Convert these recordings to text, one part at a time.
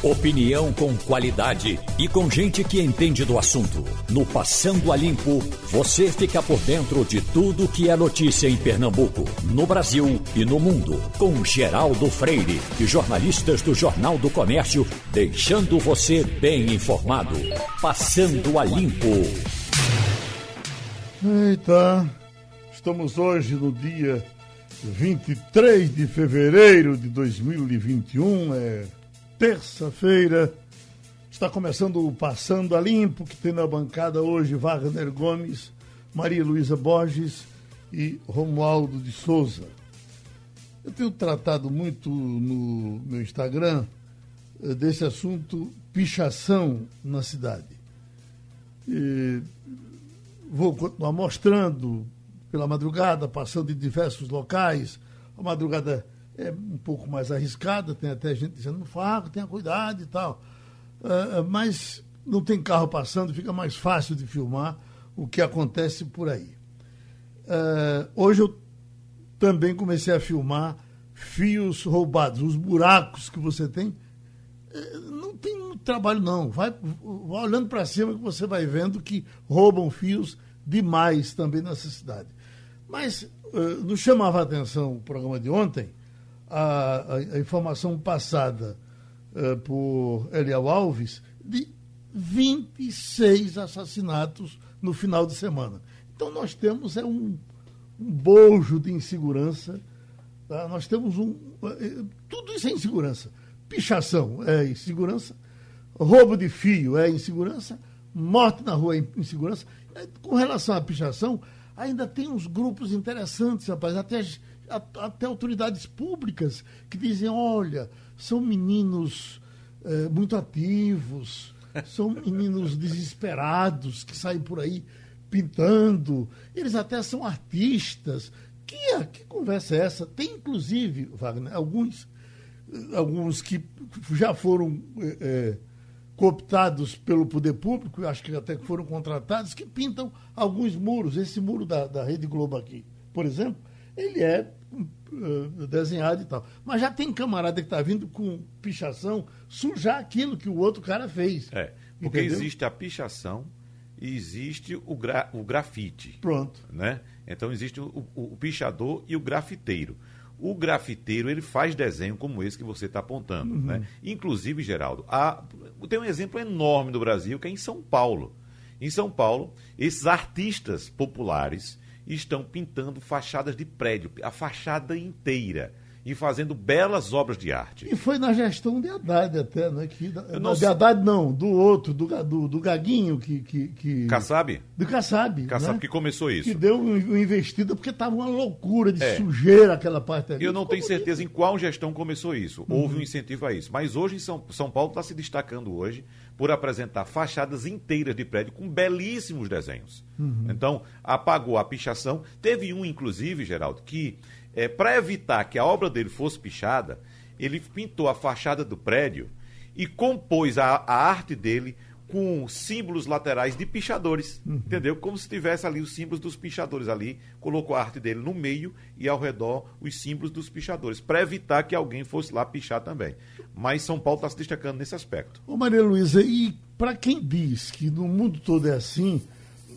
Opinião com qualidade e com gente que entende do assunto. No Passando a Limpo, você fica por dentro de tudo que é notícia em Pernambuco, no Brasil e no mundo. Com Geraldo Freire e jornalistas do Jornal do Comércio, deixando você bem informado. Passando a Limpo. Eita, estamos hoje no dia 23 de fevereiro de 2021, é terça-feira. Está começando o Passando a Limpo, que tem na bancada hoje Wagner Gomes, Maria Luísa Borges e Romualdo de Souza. Eu tenho tratado muito no meu Instagram eh, desse assunto pichação na cidade. E vou continuar mostrando pela madrugada, passando em diversos locais. A madrugada é um pouco mais arriscada, tem até gente dizendo, Faco, tenha cuidado e tal. Uh, mas não tem carro passando, fica mais fácil de filmar o que acontece por aí. Uh, hoje eu também comecei a filmar fios roubados, os buracos que você tem. Uh, não tem muito trabalho, não. Vai, vai olhando para cima que você vai vendo que roubam fios demais também nessa cidade. Mas uh, nos chamava a atenção o programa de ontem a, a, informação passada uh, por Eliel Alves de 26 assassinatos no final de semana. Então nós temos é um, um bojo de insegurança, tá? nós temos um. Uh, tudo isso é insegurança. Pichação é insegurança, roubo de fio é insegurança, morte na rua é insegurança. Com relação à pichação, ainda tem uns grupos interessantes, rapaz, até até autoridades públicas que dizem, olha, são meninos é, muito ativos, são meninos desesperados que saem por aí pintando, eles até são artistas. Que, que conversa é essa? Tem, inclusive, Wagner, alguns, alguns que já foram é, é, cooptados pelo poder público, acho que até foram contratados, que pintam alguns muros. Esse muro da, da Rede Globo aqui, por exemplo, ele é uh, desenhado e tal. Mas já tem camarada que está vindo com pichação sujar aquilo que o outro cara fez. É, porque entendeu? existe a pichação e existe o, gra, o grafite. Pronto. Né? Então existe o, o, o pichador e o grafiteiro. O grafiteiro ele faz desenho como esse que você está apontando. Uhum. Né? Inclusive, Geraldo, há, tem um exemplo enorme do Brasil que é em São Paulo. Em São Paulo, esses artistas populares estão pintando fachadas de prédio, a fachada inteira e fazendo belas obras de arte. E foi na gestão de Haddad até, né? Que, não de Haddad não, do outro, do, do, do Gaguinho que... que, que... Kassab? Do Kassab. Kassab né? que começou isso. Que deu uma um investida porque estava uma loucura de é. sujeira aquela parte ali. Eu não tenho certeza em qual gestão começou isso. Uhum. Houve um incentivo a isso. Mas hoje em São, São Paulo está se destacando hoje por apresentar fachadas inteiras de prédio com belíssimos desenhos. Uhum. Então, apagou a pichação. Teve um, inclusive, Geraldo, que é, para evitar que a obra dele fosse pichada, ele pintou a fachada do prédio e compôs a, a arte dele com símbolos laterais de pichadores, uhum. entendeu? Como se tivesse ali os símbolos dos pichadores ali, colocou a arte dele no meio e ao redor os símbolos dos pichadores, para evitar que alguém fosse lá pichar também. Mas São Paulo está se destacando nesse aspecto. Ô Maria Luísa, e para quem diz que no mundo todo é assim,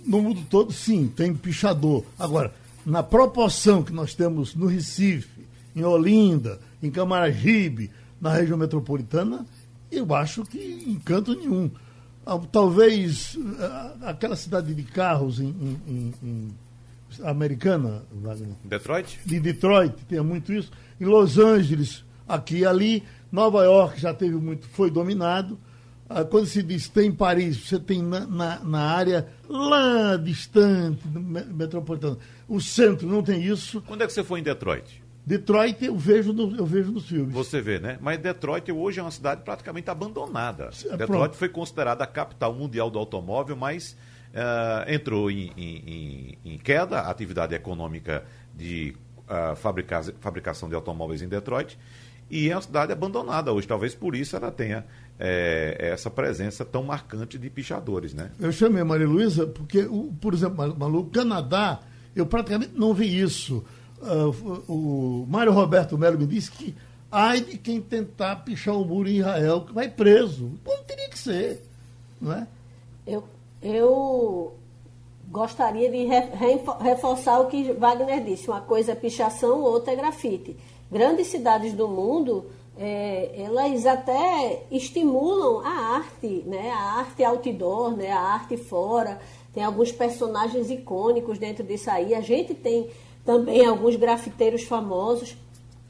no mundo todo sim, tem pichador. Agora, na proporção que nós temos no Recife, em Olinda, em Camaragibe, na região metropolitana, eu acho que em canto nenhum. Ah, talvez ah, aquela cidade de carros em, em, em americana, Detroit? De Detroit, tenha muito isso. Em Los Angeles, aqui e ali. Nova York já teve muito, foi dominado. Ah, quando se diz tem Paris, você tem na, na, na área lá distante, metropolitana. O centro não tem isso. Quando é que você foi em Detroit? Detroit eu vejo, no, eu vejo nos filmes. Você vê, né? Mas Detroit hoje é uma cidade praticamente abandonada. É, Detroit pronto. foi considerada a capital mundial do automóvel, mas uh, entrou em, em, em, queda a atividade econômica de uh, fabricar, fabricação de automóveis em Detroit. E é uma cidade abandonada hoje. Talvez por isso ela tenha é, essa presença tão marcante de pichadores, né? Eu chamei a Maria Luísa porque, o, por exemplo, Malu, Canadá, eu praticamente não vi isso. Uh, o Mário Roberto Melo me disse que ai de quem tentar pichar o muro em Israel, que vai preso. Não teria que ser, não é? Eu, eu gostaria de reforçar o que Wagner disse. Uma coisa é pichação, outra é grafite. Grandes cidades do mundo, é, elas até estimulam a arte, né? a arte outdoor, né? a arte fora. Tem alguns personagens icônicos dentro disso aí. A gente tem também alguns grafiteiros famosos.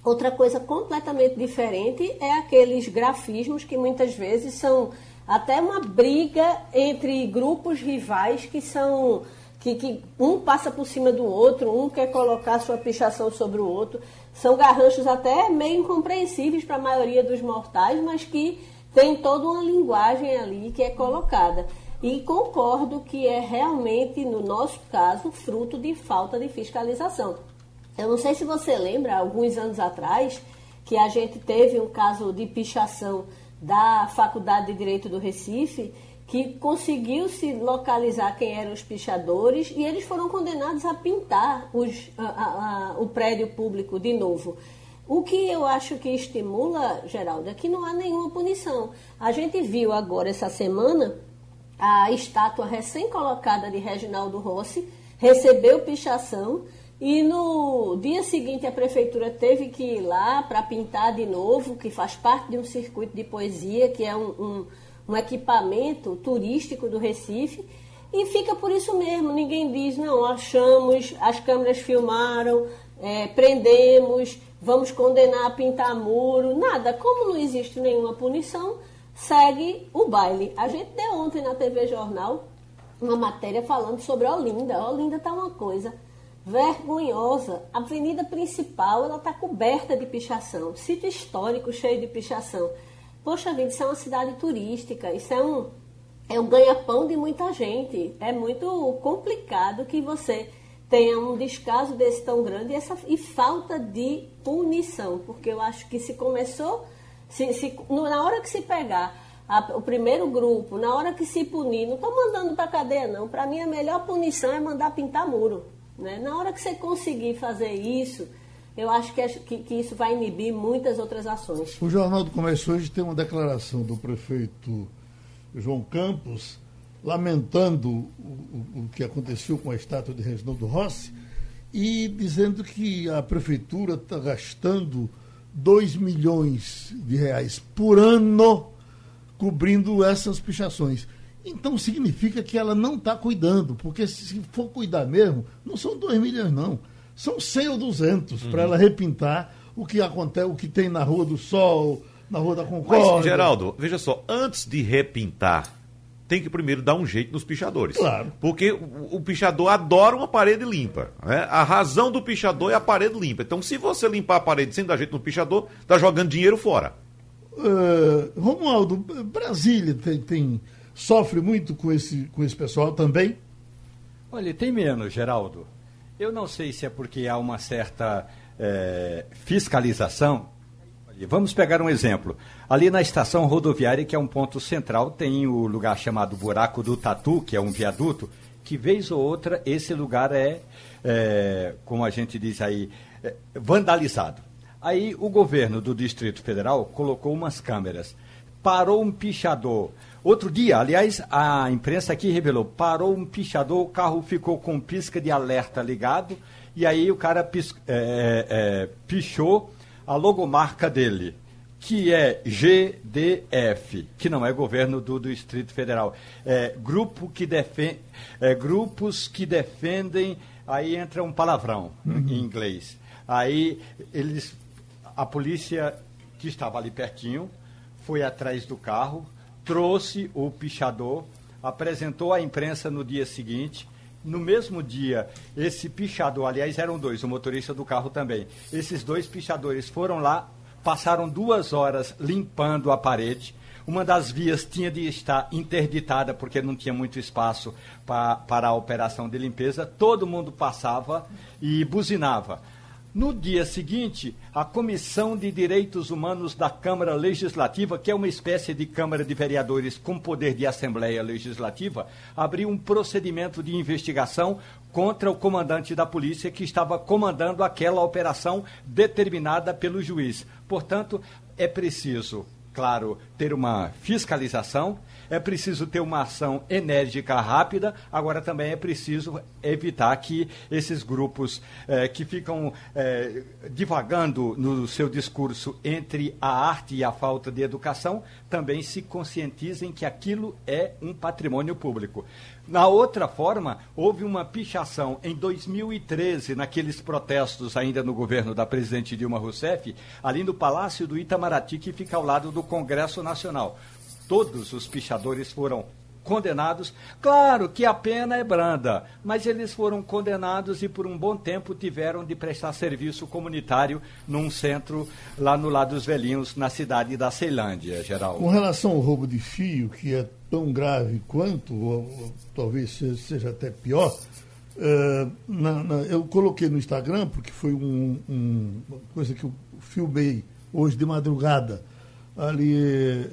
Outra coisa completamente diferente é aqueles grafismos que muitas vezes são até uma briga entre grupos rivais que são que, que um passa por cima do outro, um quer colocar sua pichação sobre o outro. São garranchos até meio incompreensíveis para a maioria dos mortais, mas que tem toda uma linguagem ali que é colocada. E concordo que é realmente, no nosso caso, fruto de falta de fiscalização. Eu não sei se você lembra, alguns anos atrás, que a gente teve um caso de pichação da Faculdade de Direito do Recife, que conseguiu se localizar quem eram os pichadores e eles foram condenados a pintar os, a, a, a, o prédio público de novo. O que eu acho que estimula, Geraldo, é que não há nenhuma punição. A gente viu agora essa semana a estátua recém-colocada de Reginaldo Rossi, recebeu pichação e no dia seguinte a prefeitura teve que ir lá para pintar de novo, que faz parte de um circuito de poesia, que é um, um, um equipamento turístico do Recife. E fica por isso mesmo, ninguém diz, não, achamos, as câmeras filmaram, é, prendemos, vamos condenar a pintar muro, nada. Como não existe nenhuma punição, segue o baile. A gente deu ontem na TV Jornal uma matéria falando sobre Olinda. Olinda está uma coisa vergonhosa. A avenida principal ela está coberta de pichação, sítio histórico cheio de pichação. Poxa vida, isso é uma cidade turística, isso é um, é um ganha-pão de muita gente. É muito complicado que você tenha um descaso desse tão grande e, essa, e falta de punição, porque eu acho que se começou, se, se na hora que se pegar a, o primeiro grupo, na hora que se punir, não estou mandando para cadeia não, para mim a melhor punição é mandar pintar muro. Né? Na hora que você conseguir fazer isso, eu acho que, que, que, isso vai inibir muitas outras ações. O Jornal do Comércio hoje tem uma declaração do prefeito João Campos lamentando o, o, que aconteceu com a estátua de Reginaldo Rossi e dizendo que a prefeitura está gastando 2 milhões de reais por ano cobrindo essas pichações. Então significa que ela não está cuidando, porque se for cuidar mesmo, não são 2 milhões, não. São 100 ou 200 uhum. para ela repintar o que acontece, o que tem na Rua do Sol, na Rua da Concórdia. Mas, Geraldo, veja só, antes de repintar, tem que primeiro dar um jeito nos pichadores. Claro. Porque o, o pichador adora uma parede limpa. Né? A razão do pichador é a parede limpa. Então, se você limpar a parede sem dar jeito no pichador, está jogando dinheiro fora. Uh, Romualdo, Brasília tem, tem sofre muito com esse, com esse pessoal também? Olha, tem menos, Geraldo. Eu não sei se é porque há uma certa é, fiscalização. Vamos pegar um exemplo. Ali na estação rodoviária, que é um ponto central, tem o lugar chamado Buraco do Tatu, que é um viaduto, que vez ou outra esse lugar é, é como a gente diz aí, é, vandalizado. Aí o governo do Distrito Federal colocou umas câmeras, parou um pichador Outro dia, aliás, a imprensa aqui revelou, parou um pichador, o carro ficou com pisca de alerta ligado, e aí o cara pis, é, é, pichou a logomarca dele, que é GDF, que não é governo do, do Distrito Federal. É, grupo que defende, é, grupos que defendem, aí entra um palavrão uhum. em inglês. Aí eles, a polícia que estava ali pertinho, foi atrás do carro, trouxe o pichador, apresentou à imprensa no dia seguinte. No mesmo dia, esse pichador, aliás, eram dois, o motorista do carro também. Esses dois pichadores foram lá, passaram duas horas limpando a parede. Uma das vias tinha de estar interditada porque não tinha muito espaço pra, para a operação de limpeza. Todo mundo passava e buzinava. No dia seguinte, a Comissão de Direitos Humanos da Câmara Legislativa, que é uma espécie de Câmara de Vereadores com poder de Assembleia Legislativa, abriu um procedimento de investigação contra o comandante da polícia que estava comandando aquela operação determinada pelo juiz. Portanto, é preciso, claro, ter uma fiscalização é preciso ter uma ação enérgica, rápida, agora também é preciso evitar que esses grupos eh, que ficam eh, divagando no seu discurso entre a arte e a falta de educação também se conscientizem que aquilo é um patrimônio público. Na outra forma, houve uma pichação em 2013, naqueles protestos ainda no governo da presidente Dilma Rousseff, ali no Palácio do Itamaraty, que fica ao lado do Congresso Nacional todos os pichadores foram condenados. Claro que a pena é branda, mas eles foram condenados e por um bom tempo tiveram de prestar serviço comunitário num centro lá no lado dos velhinhos, na cidade da Ceilândia, geral. Com relação ao roubo de fio, que é tão grave quanto, ou, ou talvez seja até pior, uh, na, na, eu coloquei no Instagram, porque foi um, um, uma coisa que eu filmei hoje de madrugada, ali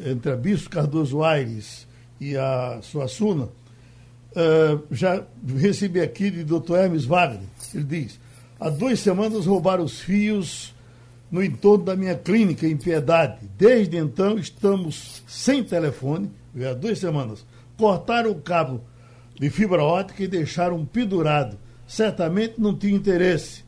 entre a Bispo Cardoso Aires e a Suassuna, uh, já recebi aqui de Dr. Hermes Wagner. Ele diz: há duas semanas roubaram os fios no entorno da minha clínica em Piedade. Desde então estamos sem telefone, há duas semanas. Cortaram o cabo de fibra ótica e deixaram pendurado. Certamente não tinha interesse.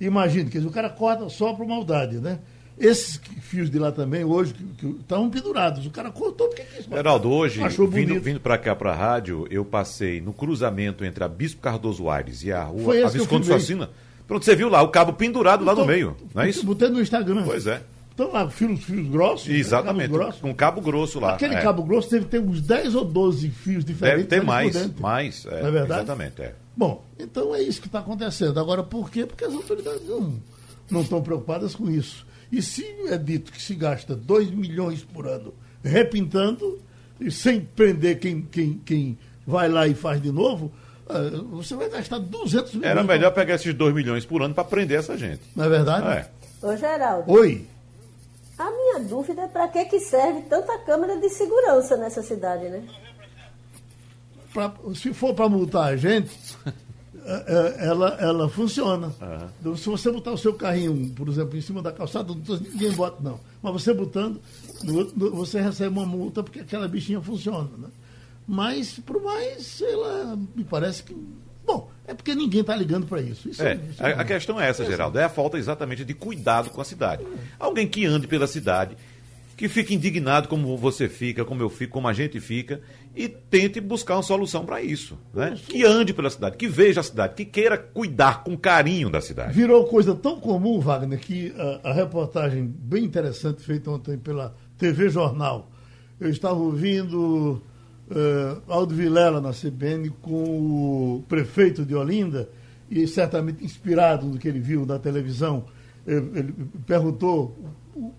Imagina, que o cara corta só por maldade, né? Esses fios de lá também, hoje, que estavam pendurados. O cara cortou porque quis. Geraldo, hoje, vindo, vindo para cá, para a rádio, eu passei no cruzamento entre a Bispo Cardoso Aires e a rua a Visconde Socina. Pronto, você viu lá, o cabo pendurado então, lá no então, meio, não é isso? Botei no Instagram. Pois é. Então lá, fios, fios grossos. Né? Exatamente, né? grossos. um cabo grosso lá. Aquele é. cabo grosso deve ter uns 10 ou 12 fios diferentes. Deve ter mais, mais. É, não é verdade? Exatamente, é. Bom, então é isso que está acontecendo. Agora, por quê? Porque as autoridades não, não estão preocupadas com isso. E se é dito que se gasta 2 milhões por ano repintando, e sem prender quem, quem, quem vai lá e faz de novo, uh, você vai gastar 200 milhões. Era melhor pegar esses 2 milhões por ano para prender essa gente. Não é verdade? É. Ô, Geraldo. Oi. A minha dúvida é para que, que serve tanta câmera de segurança nessa cidade, né? Pra, se for para multar a gente, ela, ela funciona. Uhum. Se você botar o seu carrinho, por exemplo, em cima da calçada, ninguém bota, não. Mas você botando, você recebe uma multa porque aquela bichinha funciona. Né? Mas, por mais, lá, me parece que. Bom, é porque ninguém está ligando para isso. isso, é, isso a, a, questão é essa, é Geraldo. É a falta exatamente de cuidado com a cidade. Alguém que ande pela cidade que fique indignado como você fica, como eu fico, como a gente fica, e tente buscar uma solução para isso. Né? Que ande pela cidade, que veja a cidade, que queira cuidar com carinho da cidade. Virou coisa tão comum, Wagner, que a, a reportagem bem interessante feita ontem pela TV Jornal. Eu estava ouvindo uh, Aldo Vilela na CBN com o prefeito de Olinda, e certamente inspirado no que ele viu na televisão, ele, ele perguntou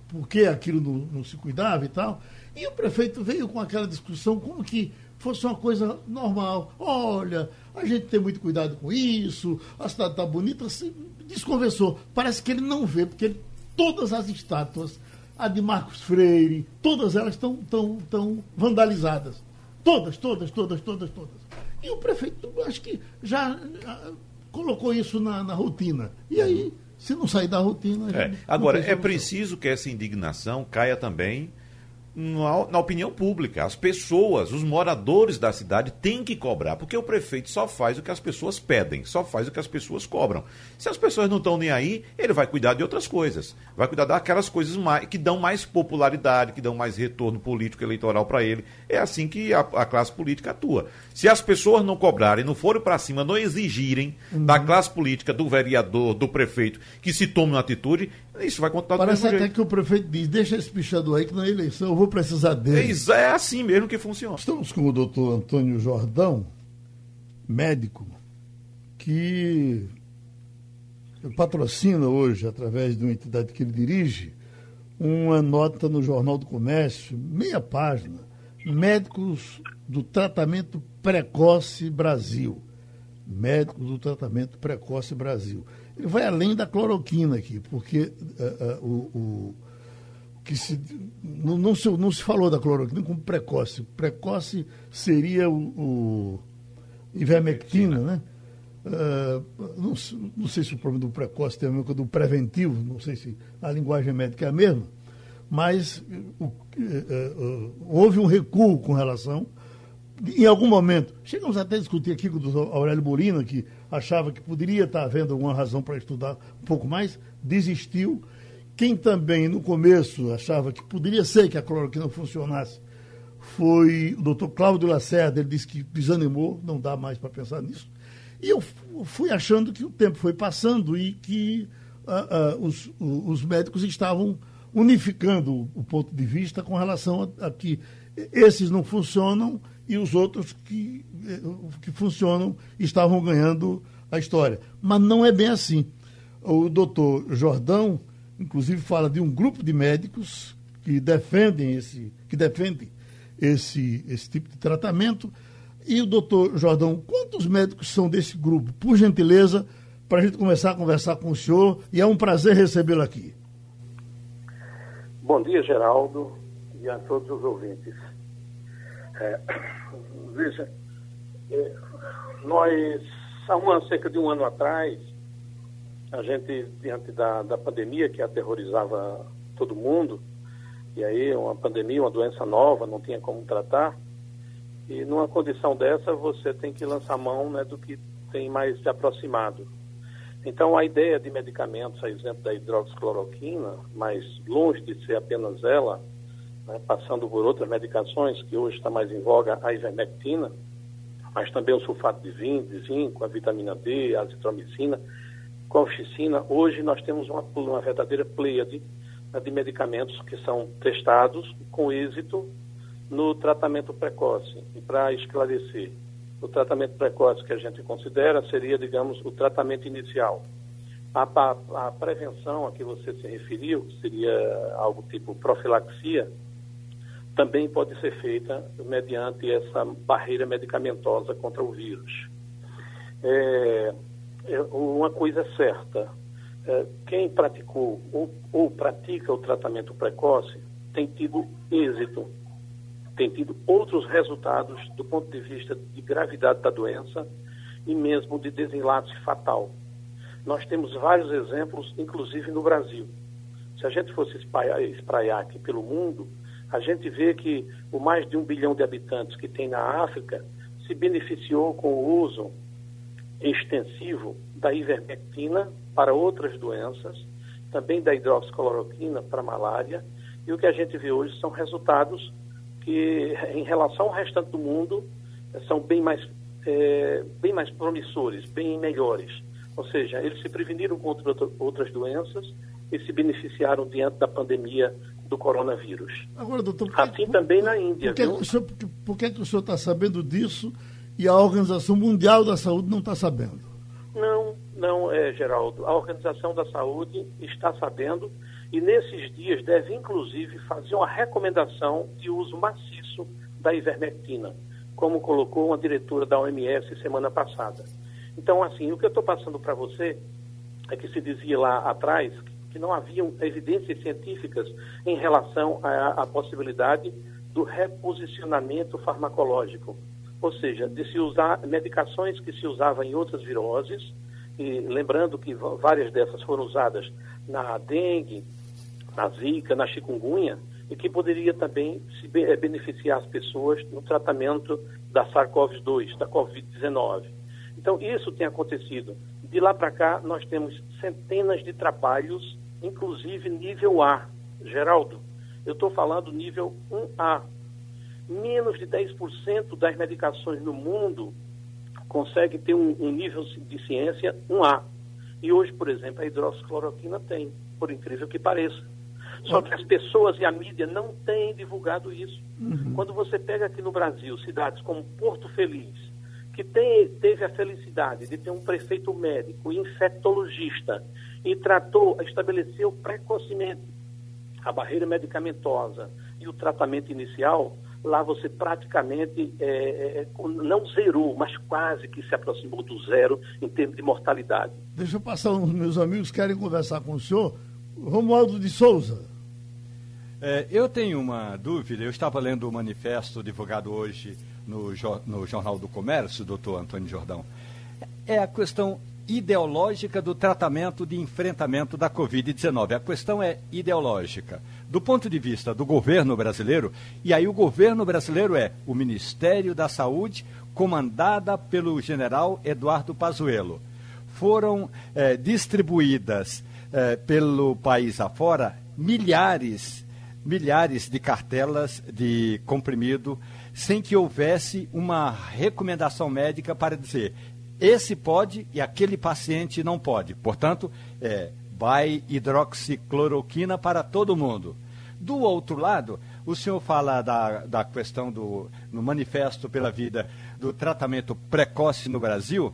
por que aquilo não, não, se cuidava e tal. E o prefeito veio com aquela discussão como que fosse uma coisa normal. Olha, a gente tem muito cuidado com isso, a cidade está bonita, se desconversou. Parece que ele não vê, porque ele, todas as estátuas, a de Marcos Freire, todas elas estão tão, tão vandalizadas. Todas, todas, todas, todas, todas. E o prefeito, acho que já, já colocou isso na, na rotina. E aí se não sair da rotina. É. Agora, é preciso que essa indignação caia também na, na, opinião pública. As pessoas, os moradores da cidade têm que cobrar, porque o prefeito só faz o que as pessoas pedem, só faz o que as pessoas cobram. Se as pessoas não estão nem aí, ele vai cuidar de outras coisas. Vai cuidar daquelas coisas mais, que dão mais popularidade, que dão mais retorno político eleitoral para ele. É assim que a, a, classe política atua. Se as pessoas não cobrarem, não forem para cima, não exigirem uhum. da classe política, do vereador, do prefeito, que se tome uma atitude, isso vai contar Parece até jeito. que o prefeito diz: deixa esse pichador aí que na eleição eu vou precisar dele. É, é assim mesmo que funciona. Estamos com o doutor Antônio Jordão, médico, que patrocina hoje, através de uma entidade que ele dirige, uma nota no Jornal do Comércio, meia página, Médicos do Tratamento Precoce Brasil. Médicos do Tratamento Precoce Brasil. Ele vai além da cloroquina aqui, porque uh, uh, o, o, que se, não, não, se, não se falou da cloroquina como precoce. Precoce seria o, o ivermectina, né? Uh, não, não, sei se o problema do precoce tem a ver com do preventivo, não sei se a linguagem médica é a mesma, mas houve um recuo com relação, em algum momento, chegamos até a discutir aqui com o Aurélio Borina, que achava que poderia estar havendo alguma razão para estudar um pouco mais, desistiu. Quem também no começo achava que poderia ser que a cloroquina funcionasse foi o doutor Cláudio Lacerda, ele disse que desanimou, não dá mais para pensar nisso. E eu fui achando que o tempo foi passando e que uh, uh, os, uh, os, médicos estavam unificando o ponto de vista com relação a, a, que esses não funcionam e os outros que, eh, que funcionam estavam ganhando a história. Mas não é bem assim. O doutor Jordão, inclusive, fala de um grupo de médicos que defendem esse, que defendem esse, esse tipo de tratamento e o doutor Jordão, quantos médicos são desse grupo? Por gentileza, para a gente começar a conversar com o senhor, e é um prazer recebê-lo aqui. Bom dia, Geraldo, e a todos os ouvintes. É, veja, é, nós, há um ano, cerca de um ano atrás, a gente, diante da, da pandemia que aterrorizava todo mundo, e aí uma pandemia, uma doença nova, não tinha como tratar, e numa condição dessa, você tem que lançar mão né, do que tem mais se aproximado. Então, a ideia de medicamentos, a exemplo da hidroxicloroquina, mas longe de ser apenas ela, né, passando por outras medicações, que hoje está mais em voga, a ivermectina, mas também o sulfato de zinco, de zinco a vitamina D, a azitromicina, colchicina. Hoje nós temos uma, uma verdadeira pleiade né, de medicamentos que são testados com êxito no tratamento precoce. E para esclarecer, o tratamento precoce que a gente considera seria, digamos, o tratamento inicial. A, a, a prevenção a que você se referiu, seria algo tipo profilaxia, também pode ser feita mediante essa barreira medicamentosa contra o vírus. É, é uma coisa é certa, é, quem praticou ou, ou pratica o tratamento precoce tem tido êxito tem tido outros resultados do ponto de vista de gravidade da doença e mesmo de desenlace fatal. Nós temos vários exemplos, inclusive no Brasil. Se a gente fosse espraiar, espraiar aqui pelo mundo, a gente vê que o mais de um bilhão de habitantes que tem na África se beneficiou com o uso extensivo da ivermectina para outras doenças, também da hidroxicloroquina para malária, e o que a gente vê hoje são resultados que, em relação ao restante do mundo, são bem mais, é, bem mais promissores, bem melhores. Ou seja, eles se preveniram contra outras doenças e se beneficiaram diante da pandemia do coronavírus. Agora, doutor, assim também na Índia. Por que, viu? Senhor, por que, que o senhor está sabendo disso e a Organização Mundial da Saúde não está sabendo? Não, não, é, Geraldo. A Organização da Saúde está sabendo e nesses dias deve inclusive fazer uma recomendação de uso maciço da ivermectina, como colocou uma diretora da OMS semana passada. Então, assim, o que eu estou passando para você é que se dizia lá atrás que não haviam evidências científicas em relação à, à possibilidade do reposicionamento farmacológico, ou seja, de se usar medicações que se usavam em outras viroses, e lembrando que várias dessas foram usadas na dengue, na zika, na chikungunya, e que poderia também se eh, beneficiar as pessoas no tratamento da SARS-CoV-2, da Covid-19. Então, isso tem acontecido. De lá para cá, nós temos centenas de trabalhos, inclusive nível A. Geraldo, eu estou falando nível 1A. Menos de 10% das medicações no mundo conseguem ter um, um nível de ciência 1A. E hoje, por exemplo, a hidroxicloroquina tem, por incrível que pareça. Só que as pessoas e a mídia não têm divulgado isso. Uhum. Quando você pega aqui no Brasil cidades como Porto Feliz, que tem, teve a felicidade de ter um prefeito médico, infectologista, e tratou, estabeleceu precocemente a barreira medicamentosa e o tratamento inicial, lá você praticamente é, é, é, não zerou, mas quase que se aproximou do zero em termos de mortalidade. Deixa eu passar uns meus amigos que querem conversar com o senhor. Romualdo de Souza. É, eu tenho uma dúvida, eu estava lendo o manifesto divulgado hoje no, no Jornal do Comércio, doutor Antônio Jordão. É a questão ideológica do tratamento de enfrentamento da Covid-19. A questão é ideológica. Do ponto de vista do governo brasileiro, e aí o governo brasileiro é o Ministério da Saúde, comandada pelo general Eduardo Pazuello. Foram é, distribuídas é, pelo país afora milhares, milhares de cartelas de comprimido sem que houvesse uma recomendação médica para dizer esse pode e aquele paciente não pode. Portanto, é, vai hidroxicloroquina para todo mundo. Do outro lado, o senhor fala da, da questão do no manifesto pela vida do tratamento precoce no Brasil.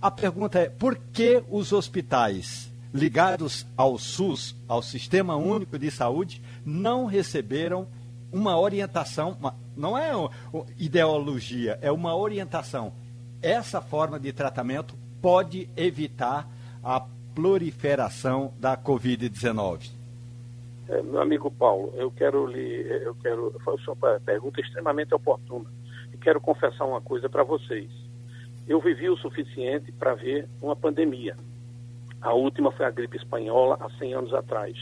A pergunta é por que os hospitais ligados ao SUS, ao Sistema Único de Saúde, não receberam uma orientação, uma, não é ideologia, é uma orientação essa forma de tratamento pode evitar a proliferação da Covid-19? É, meu amigo Paulo, eu quero lhe, eu quero, foi uma pergunta extremamente oportuna e quero confessar uma coisa para vocês. Eu vivi o suficiente para ver uma pandemia. A última foi a gripe espanhola há 100 anos atrás.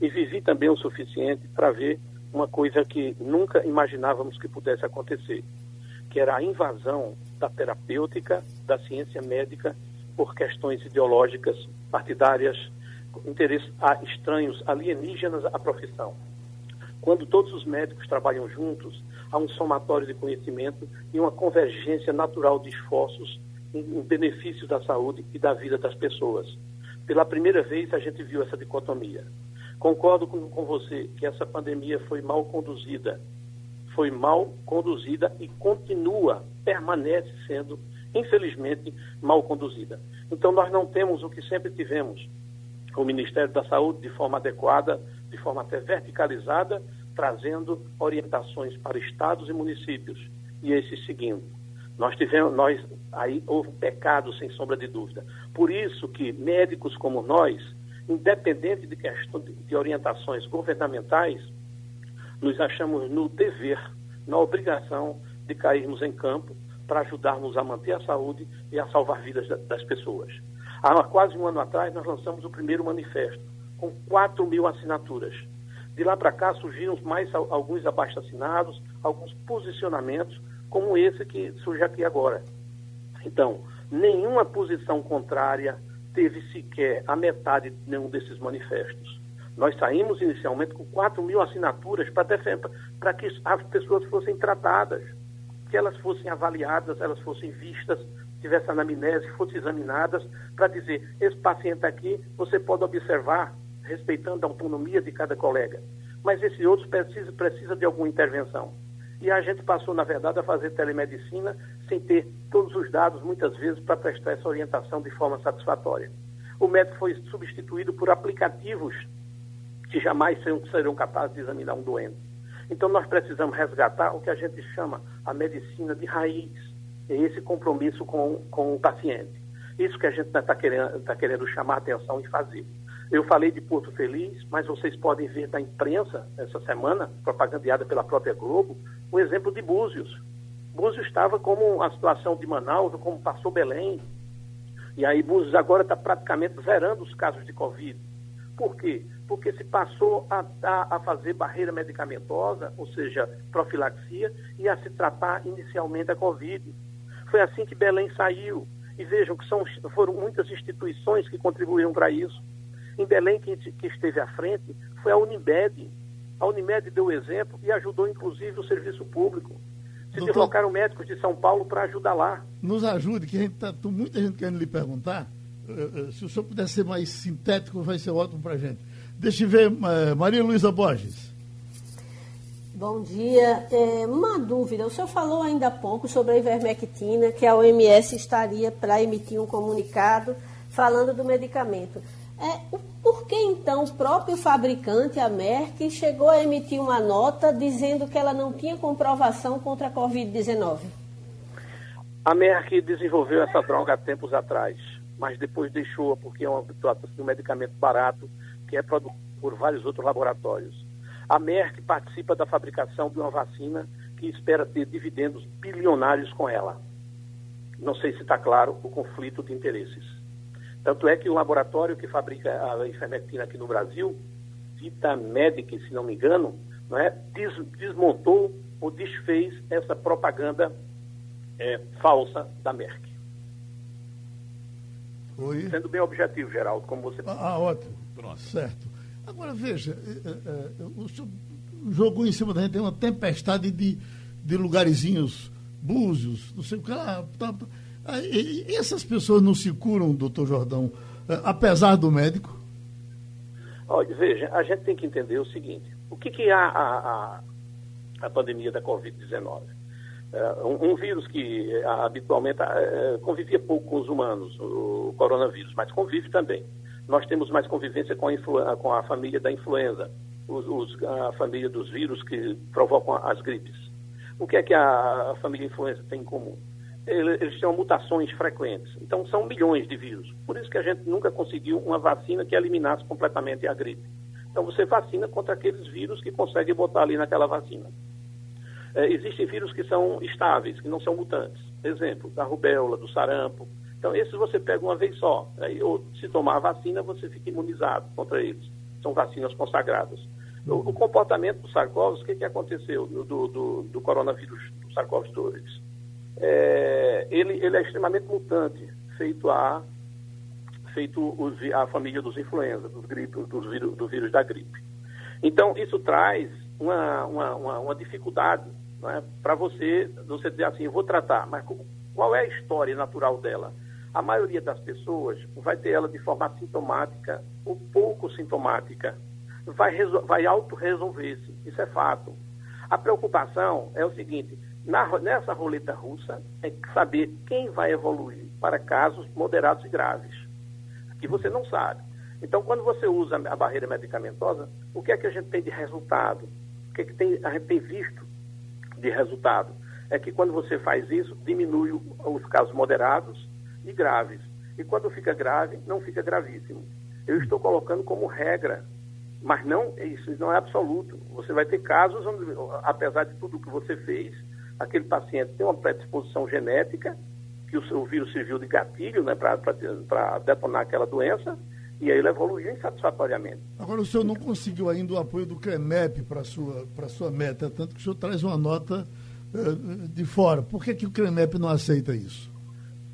E vivi também o suficiente para ver uma coisa que nunca imaginávamos que pudesse acontecer, que era a invasão da terapêutica, da ciência médica, por questões ideológicas, partidárias, interesses estranhos, alienígenas à profissão. Quando todos os médicos trabalham juntos, há um somatório de conhecimento e uma convergência natural de esforços em, em benefício da saúde e da vida das pessoas. Pela primeira vez, a gente viu essa dicotomia. Concordo com, com você que essa pandemia foi mal conduzida, foi mal conduzida e continua, permanece sendo, infelizmente, mal conduzida. Então, nós não temos o que sempre tivemos: o Ministério da Saúde de forma adequada, de forma até verticalizada, trazendo orientações para estados e municípios e esses seguindo. Nós tivemos, nós aí houve um pecado sem sombra de dúvida. Por isso que médicos como nós, independente de questão de orientações governamentais, nos achamos no dever, na obrigação de cairmos em campo para ajudarmos a manter a saúde e a salvar vidas das pessoas. Há quase um ano atrás, nós lançamos o primeiro manifesto, com 4 mil assinaturas. De lá para cá surgiram mais alguns abaixo-assinados, alguns posicionamentos, como esse que surge aqui agora. Então, nenhuma posição contrária teve sequer a metade de nenhum desses manifestos. Nós saímos inicialmente com 4 mil assinaturas para que as pessoas fossem tratadas, que elas fossem avaliadas, elas fossem vistas, tivesse anamnese, fossem examinadas, para dizer, esse paciente aqui você pode observar, respeitando a autonomia de cada colega, mas esse outro precisa, precisa de alguma intervenção. E a gente passou, na verdade, a fazer telemedicina sem ter todos os dados, muitas vezes, para prestar essa orientação de forma satisfatória. O médico foi substituído por aplicativos que jamais serão, capazes de examinar um doente. Então, nós precisamos resgatar o que a gente chama a medicina de raiz, é esse compromisso com, com o paciente. Isso que a gente está querendo, tá querendo chamar atenção e fazer. Eu falei de Porto Feliz, mas vocês podem ver na imprensa, essa semana, propagandeada pela própria Globo, o exemplo de Búzios. Búzios estava como a situação de Manaus, como passou Belém. E aí Búzios agora está praticamente zerando os casos de Covid. Por quê? Porque se passou a, a, a, fazer barreira medicamentosa, ou seja, profilaxia, e a se tratar inicialmente a Covid. Foi assim que Belém saiu. E vejam que são, foram muitas instituições que contribuíram para isso. Em Belém, quem que esteve à frente foi a Unimed. A Unimed deu exemplo e ajudou, inclusive, o serviço público. Se Doutor, deslocaram médicos de São Paulo para ajudar lá. Nos ajude, que a gente tá, muita gente querendo lhe perguntar. Eh, eh, se o senhor puder ser mais sintético, vai ser ótimo para a gente. Deixa eu ver, eh, Maria Luísa Borges. Bom dia. É, uma dúvida. O senhor falou ainda há pouco sobre a ivermectina, que a OMS estaria para emitir um comunicado falando do medicamento. É, Por que então o próprio fabricante, a Merck, chegou a emitir uma nota dizendo que ela não tinha comprovação contra a Covid-19? A Merck desenvolveu essa droga há tempos atrás, mas depois deixou porque é um, um medicamento barato que é produzido por vários outros laboratórios. A Merck participa da fabricação de uma vacina que espera ter dividendos bilionários com ela. Não sei se está claro o conflito de interesses. Tanto é que o laboratório que fabrica a ivermectina aqui no Brasil, Vitamedic, se não me engano, não é, des, desmontou ou desfez essa propaganda é, falsa da Merck. Oi? Sendo bem objetivo, Geraldo, como você... Ah, ah ótimo. Pronto. Certo. Agora, veja, é, é, é o senhor jogou em cima da gente tem uma tempestade de, de lugarzinhos, búzios, não sei o que lá. Tá, tá. Essas pessoas não se curam, doutor Jordão, apesar do médico? Olha, veja, a gente tem que entender o seguinte: o que, que é a, a, a pandemia da Covid-19? É, um, um, vírus que habitualmente convivia pouco com os humanos, o coronavírus, mas convive também. Nós temos mais convivência com a, com a família da influenza, os, os, a família dos vírus que provocam as gripes. O que é que a, a família influenza tem em comum? eles têm mutações frequentes. Então, são milhões de vírus. Por isso que a gente nunca conseguiu uma vacina que eliminasse completamente a gripe. Então, você vacina contra aqueles vírus que consegue botar ali naquela vacina. É, existem vírus que são estáveis, que não são mutantes. Exemplo, da rubéola, do sarampo. Então, esses você pega uma vez só. Aí, ou se tomar a vacina, você fica imunizado contra eles. São vacinas consagradas. O, o comportamento do SARS-CoV, o que, que aconteceu do, do, do coronavírus, do SARS-CoV-2? é, ele, ele é extremamente mutante, feito a feito os, a família dos influenza, dos gripe, dos vírus, do vírus da gripe. Então, isso traz uma, uma, uma, uma dificuldade é, para você, você dizer assim, vou tratar, mas qual é a história natural dela? A maioria das pessoas vai ter ela de forma sintomática ou pouco sintomática. Vai, vai auto-resolver-se, isso é fato. A preocupação é o seguinte, na, nessa roleta russa é saber quem vai evoluir para casos moderados e graves, que você não sabe. Então, quando você usa a barreira medicamentosa, o que é que a gente tem de resultado? O que, é que tem, a gente tem visto de resultado? É que quando você faz isso, diminui os casos moderados e graves. E quando fica grave, não fica gravíssimo. Eu estou colocando como regra, mas não isso não é absoluto. Você vai ter casos onde, apesar de tudo que você fez, aquele paciente tem uma predisposição genética, que o, o vírus serviu de gatilho né, para detonar aquela doença, e aí ele evoluiu insatisfatoriamente. Agora, o senhor não conseguiu ainda o apoio do CREMEP para a sua, sua meta, tanto que o senhor traz uma nota uh, de fora. Por que, que o CREMEP não aceita isso?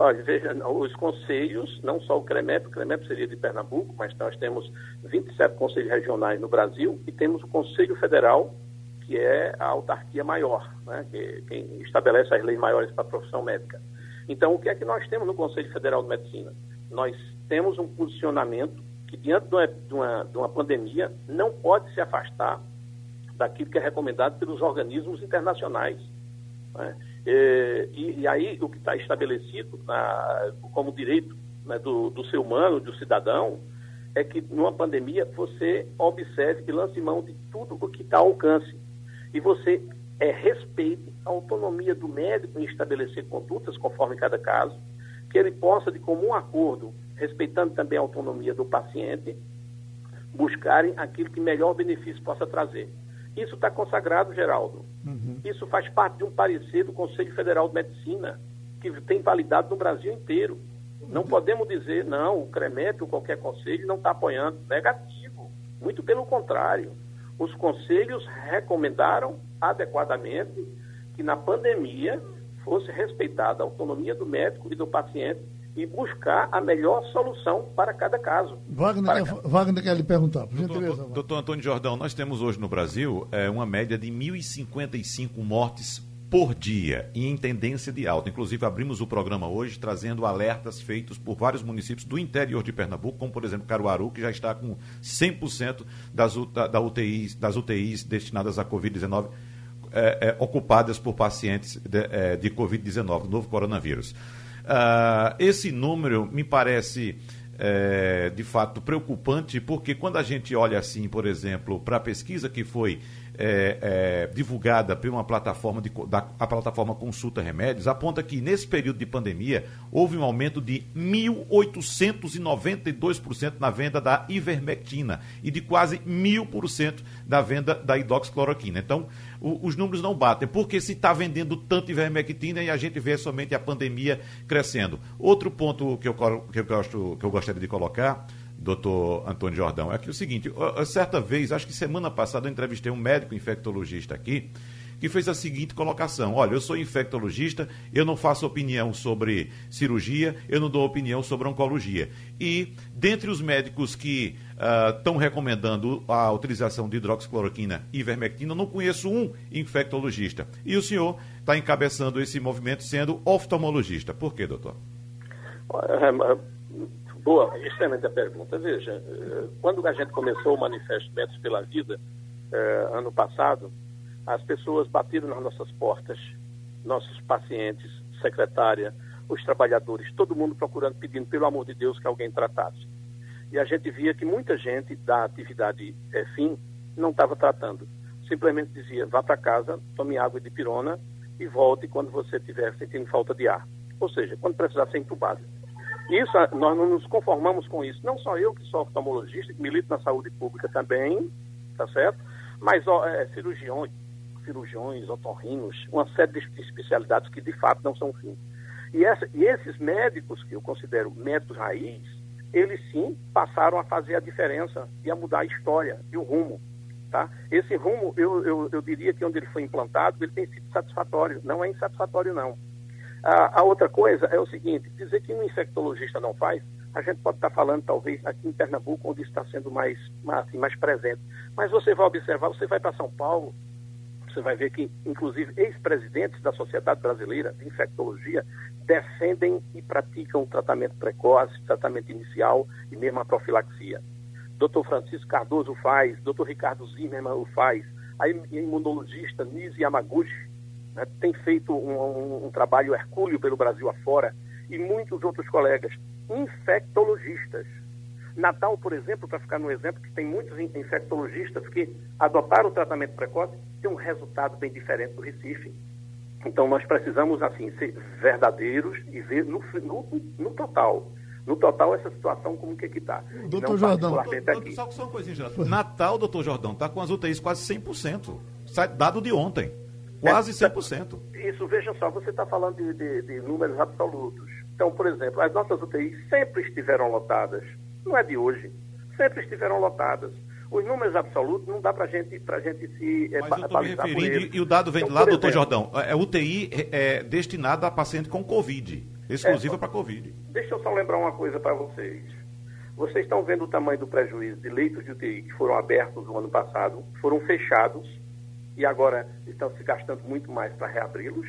Olha, veja, os conselhos, não só o CREMEP, o CREMEP seria de Pernambuco, mas nós temos 27 conselhos regionais no Brasil e temos o Conselho Federal que é a autarquia maior, né, que, quem estabelece as leis maiores para a profissão médica. Então, o que é que nós temos no Conselho Federal de Medicina? Nós temos um posicionamento que, diante de uma, de uma, de uma pandemia, não pode se afastar daquilo que é recomendado pelos organismos internacionais. Né? E, e, aí, o que está estabelecido na, como direito né, do, do ser humano, do cidadão, é que numa pandemia você observe e lance mão de tudo o que está ao alcance e você é, respeite a autonomia do médico em estabelecer condutas conforme cada caso, que ele possa, de comum acordo, respeitando também a autonomia do paciente, buscarem aquilo que melhor benefício possa trazer. Isso está consagrado, Geraldo. Uhum. Isso faz parte de um parecer do Conselho Federal de Medicina, que tem validade no Brasil inteiro. Não podemos dizer, não, o CREMEP ou qualquer conselho não está apoiando. Negativo. Muito pelo contrário os conselhos recomendaram adequadamente que na pandemia fosse respeitada a autonomia do médico e do paciente e buscar a melhor solução para cada caso. Wagner, quer, Wagner quer lhe perguntar, por doutor, gentileza. Doutor Antônio Jordão, nós temos hoje no Brasil é, uma média de 1.055 mortes por dia e em tendência de alta. Inclusive, abrimos o programa hoje trazendo alertas feitos por vários municípios do interior de Pernambuco, como, por exemplo, Caruaru, que já está com 100% das, da UTIs, das UTIs destinadas à Covid-19 é, é, ocupadas por pacientes de, é, de Covid-19, novo coronavírus. Uh, esse número me parece é, de fato preocupante, porque quando a gente olha assim, por exemplo, para a pesquisa que foi é, é, divulgada por uma plataforma, de, da, a plataforma Consulta Remédios, aponta que nesse período de pandemia houve um aumento de 1.892% na venda da ivermectina e de quase 1.000% da venda da hidroxicloroquina. Então, o, os números não batem, porque se está vendendo tanto ivermectina e a gente vê somente a pandemia crescendo. Outro ponto que eu, que eu, gosto, que eu gostaria de colocar doutor Antônio Jordão, é que é o seguinte, certa vez, acho que semana passada eu entrevistei um médico infectologista aqui, que fez a seguinte colocação: Olha, eu sou infectologista, eu não faço opinião sobre cirurgia, eu não dou opinião sobre oncologia. E, dentre os médicos que estão uh, recomendando a utilização de hidroxicloroquina e ivermectina, eu não conheço um infectologista. E o senhor está encabeçando esse movimento sendo oftalmologista. Por quê, doutor? Boa, excelente a pergunta. Veja, eh, quando a gente começou o Manifesto Médicos pela Vida, eh, ano passado, as pessoas bateram nas nossas portas, nossos pacientes, secretária, os trabalhadores, todo mundo procurando, pedindo, pelo amor de Deus, que alguém tratasse. E a gente via que muita gente da atividade é, fim não estava tratando. Simplesmente dizia, vá para casa, tome água de pirona e volte quando você estiver sentindo falta de ar. Ou seja, quando precisar ser entubado. Isso, nós não nos conformamos com isso. Não só eu, que sou oftalmologista, que milito na saúde pública também, tá certo? Mas ó, é, cirurgiões, cirurgiões, otorrinos, uma série de especialidades que de fato não são fim. E, essa, e esses médicos, que eu considero médicos raiz, eles sim passaram a fazer a diferença e a mudar a história e o rumo. Tá? Esse rumo, eu, eu, eu diria que onde ele foi implantado, ele tem sido satisfatório. Não é insatisfatório, não. A, a, outra coisa é o seguinte, dizer que um infectologista não faz, a gente pode estar falando talvez aqui em Pernambuco, onde está sendo mais, assim, mais presente. Mas você vai observar, você vai para São Paulo, você vai ver que, inclusive, ex-presidentes da Sociedade Brasileira de Infectologia defendem e praticam tratamento precoce, tratamento inicial e mesmo a profilaxia. Dr. Francisco Cardoso faz, Dr. Ricardo Zimmermann o faz, a imunologista Nise Yamaguchi né, tem feito um, um, um trabalho hercúleo pelo Brasil afora, e muitos outros colegas, infectologistas. Natal, por exemplo, para ficar no exemplo, que tem muitos infectologistas que adotaram o tratamento precoce, tem um resultado bem diferente do Recife. Então, nós precisamos, assim, ser verdadeiros e ver no, no, no total. No total, essa situação como que está. Doutor Jordão. Doutor, só, só uma coisinha, Natal, doutor Jordão, está com as UTIs quase 100%. Dado de ontem. Quase 100%. Isso, veja só, você está falando de, de, de, números absolutos. Então, por exemplo, as nossas UTIs sempre estiveram lotadas. Não é de hoje. Sempre estiveram lotadas. Os números absolutos não dá para gente, a gente se é, Mas eu estou me referindo, e o dado vem então, lá, doutor Jordão, é, é UTI é, é destinada a paciente com Covid, exclusiva é, para Covid. Deixa eu só lembrar uma coisa para vocês. Vocês estão vendo o tamanho do prejuízo de leitos de UTI que foram abertos no ano passado, foram fechados e agora estão se gastando muito mais para reabri-los.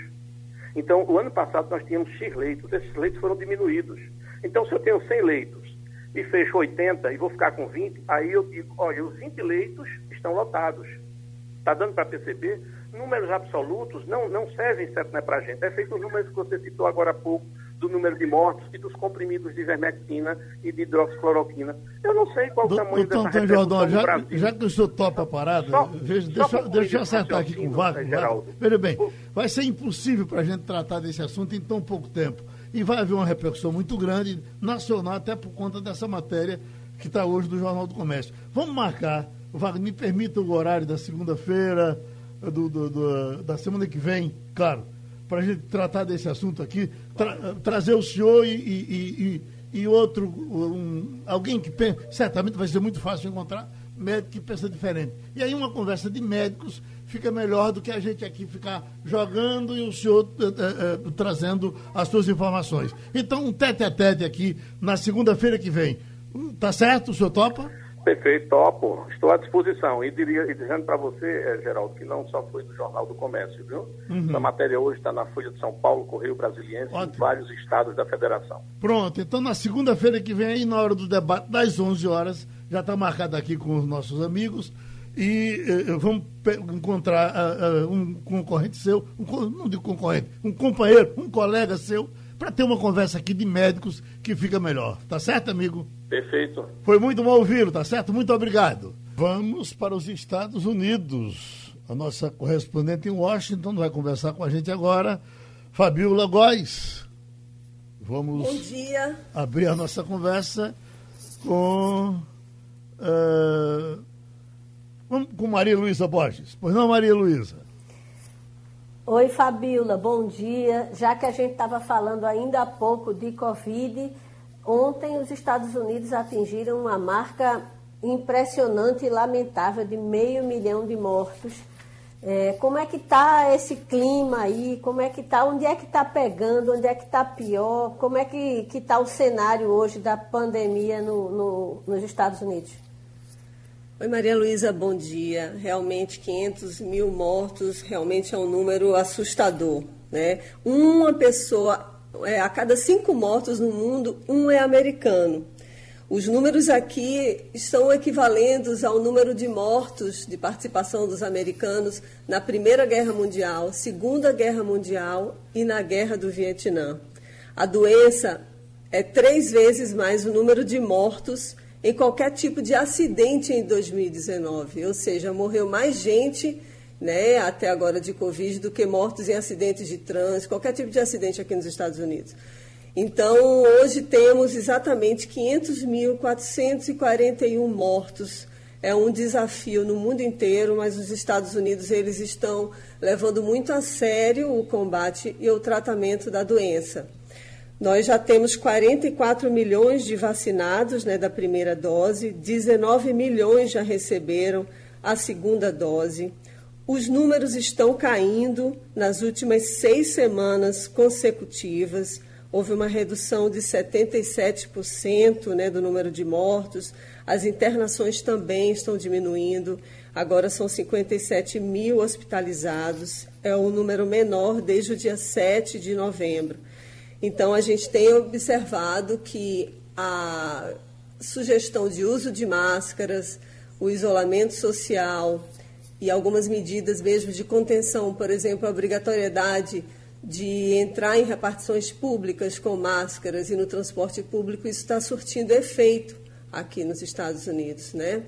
Então, o ano passado nós tínhamos X leitos, esses leitos foram diminuídos. Então, se eu tenho 100 leitos e fecho 80 e vou ficar com 20, aí eu digo, olha, os 20 leitos estão lotados. Está dando para perceber? Números absolutos não, não servem certo né, para a gente. É feito os números que você citou agora há pouco, do número de mortos e dos comprimidos de ivermectina e de hidroxicloroquina. Eu não sei qual o tamanho doutor dessa Jordão, já, já que o senhor topa a parada, só, veja, só deixa, deixa eu acertar aqui com o Wagner. Veja bem, vai ser impossível para a gente tratar desse assunto em tão pouco tempo. E vai haver uma repercussão muito grande, nacional, até por conta dessa matéria que está hoje do Jornal do Comércio. Vamos marcar, Wagner, me permita o horário da segunda-feira, do, do, da semana que vem, claro para a gente tratar desse assunto aqui, tra trazer o senhor e, e, e, e outro, um, alguém que pensa, certamente vai ser muito fácil encontrar médico que pensa diferente. E aí uma conversa de médicos fica melhor do que a gente aqui ficar jogando e o senhor uh, uh, trazendo as suas informações. Então, um tete a tete aqui na segunda-feira que vem. Tá certo? O senhor topa? Perfeito, topo. Estou à disposição. E, diria, e dizendo para você, eh, Geraldo, que não só foi do Jornal do Comércio, viu? Uhum. A matéria hoje está na Folha de São Paulo, Correio Brasiliense, em vários estados da federação. Pronto. Então, na segunda-feira que vem, aí, na hora do debate, das 11 horas, já está marcado aqui com os nossos amigos. E eh, vamos encontrar uh, uh, um concorrente seu, um, não digo concorrente, um companheiro, um colega seu, para ter uma conversa aqui de médicos que fica melhor. Tá certo, amigo? Perfeito. Foi muito bom ouvi-lo, tá certo? Muito obrigado. Vamos para os Estados Unidos. A nossa correspondente em Washington vai conversar com a gente agora, Fabiola Góes. Vamos Bom dia. abrir a nossa conversa com, uh, com Maria Luísa Borges. Pois não, Maria Luísa? Oi, Fabiola, bom dia. Já que a gente estava falando ainda há pouco de Covid, ontem os Estados Unidos atingiram uma marca impressionante e lamentável de meio milhão de mortos. É, como é que está esse clima aí? Como é que está? Onde é que está pegando? Onde é que está pior? Como é que está o cenário hoje da pandemia no, no, nos Estados Unidos? Oi, Maria Luísa, bom dia. Realmente, 500 mil mortos realmente é um número assustador. Né? Uma pessoa, é, a cada cinco mortos no mundo, um é americano. Os números aqui estão equivalentes ao número de mortos de participação dos americanos na Primeira Guerra Mundial, Segunda Guerra Mundial e na Guerra do Vietnã. A doença é três vezes mais o número de mortos em qualquer tipo de acidente em 2019, ou seja, morreu mais gente né, até agora de Covid do que mortos em acidentes de trânsito, qualquer tipo de acidente aqui nos Estados Unidos. Então, hoje temos exatamente 500.441 mortos. É um desafio no mundo inteiro, mas os Estados Unidos eles estão levando muito a sério o combate e o tratamento da doença. Nós já temos 44 milhões de vacinados né, da primeira dose, 19 milhões já receberam a segunda dose. Os números estão caindo nas últimas seis semanas consecutivas. Houve uma redução de 77% né, do número de mortos. As internações também estão diminuindo. Agora são 57 mil hospitalizados. É o número menor desde o dia 7 de novembro. Então, a gente tem observado que a sugestão de uso de máscaras, o isolamento social e algumas medidas mesmo de contenção, por exemplo, a obrigatoriedade de entrar em repartições públicas com máscaras e no transporte público, isso está surtindo efeito aqui nos Estados Unidos, né?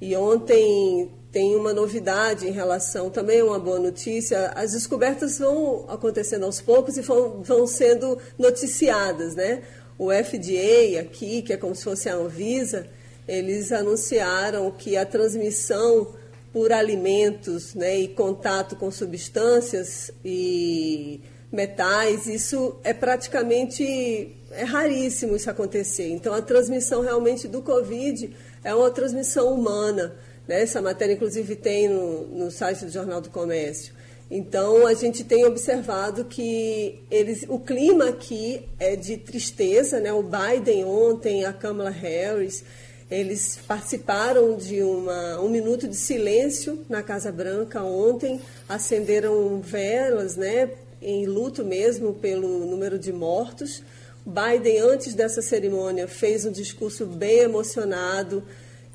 E ontem tem uma novidade em relação, também uma boa notícia, as descobertas vão acontecendo aos poucos e vão, vão sendo noticiadas, né? O FDA aqui, que é como se fosse a Anvisa, eles anunciaram que a transmissão por alimentos né, e contato com substâncias e metais, isso é praticamente é raríssimo isso acontecer. Então a transmissão realmente do Covid é uma transmissão humana. Né? Essa matéria, inclusive, tem no, no site do Jornal do Comércio. Então, a gente tem observado que eles, o clima aqui é de tristeza. Né? O Biden ontem, a Kamala Harris, eles participaram de uma, um minuto de silêncio na Casa Branca ontem, acenderam velas, né, em luto mesmo pelo número de mortos. Biden, antes dessa cerimônia, fez um discurso bem emocionado,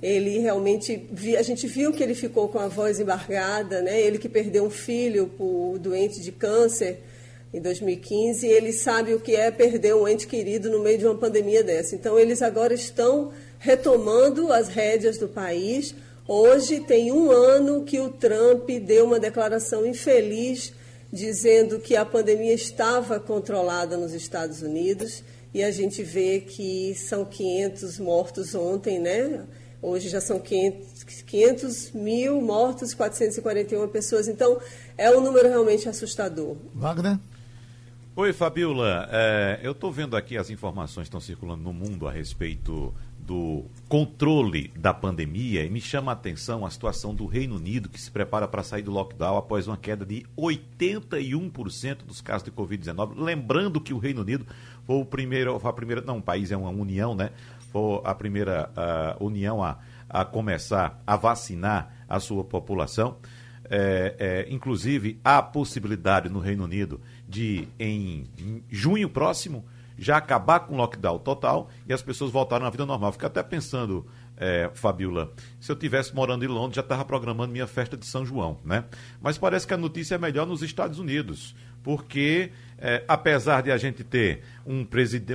ele realmente, a gente viu que ele ficou com a voz embargada, né? Ele que perdeu um filho por doente de câncer em 2015, ele sabe o que é perder um ente querido no meio de uma pandemia dessa. Então, eles agora estão retomando as rédeas do país. Hoje tem um ano que o Trump deu uma declaração infeliz dizendo que a pandemia estava controlada nos Estados Unidos e a gente vê que são 500 mortos ontem, né? Hoje já são 500, 500 mil mortos, 441 pessoas. Então, é um número realmente assustador. Wagner? Oi, Fabiola. É, eu estou vendo aqui as informações que estão circulando no mundo a respeito do controle da pandemia e me chama a atenção a situação do Reino Unido, que se prepara para sair do lockdown após uma queda de 81% dos casos de Covid-19. Lembrando que o Reino Unido foi o primeiro, foi a primeira, não, um país é uma união, né? for a primeira união a, a começar a vacinar a sua população. É, é, inclusive, há possibilidade no Reino Unido de, em junho próximo, já acabar com o lockdown total e as pessoas voltaram à vida normal. Fico até pensando, é, Fabiola, se eu tivesse morando em Londres, já estava programando minha festa de São João, né? Mas parece que a notícia é melhor nos Estados Unidos, porque é, apesar de a gente ter um,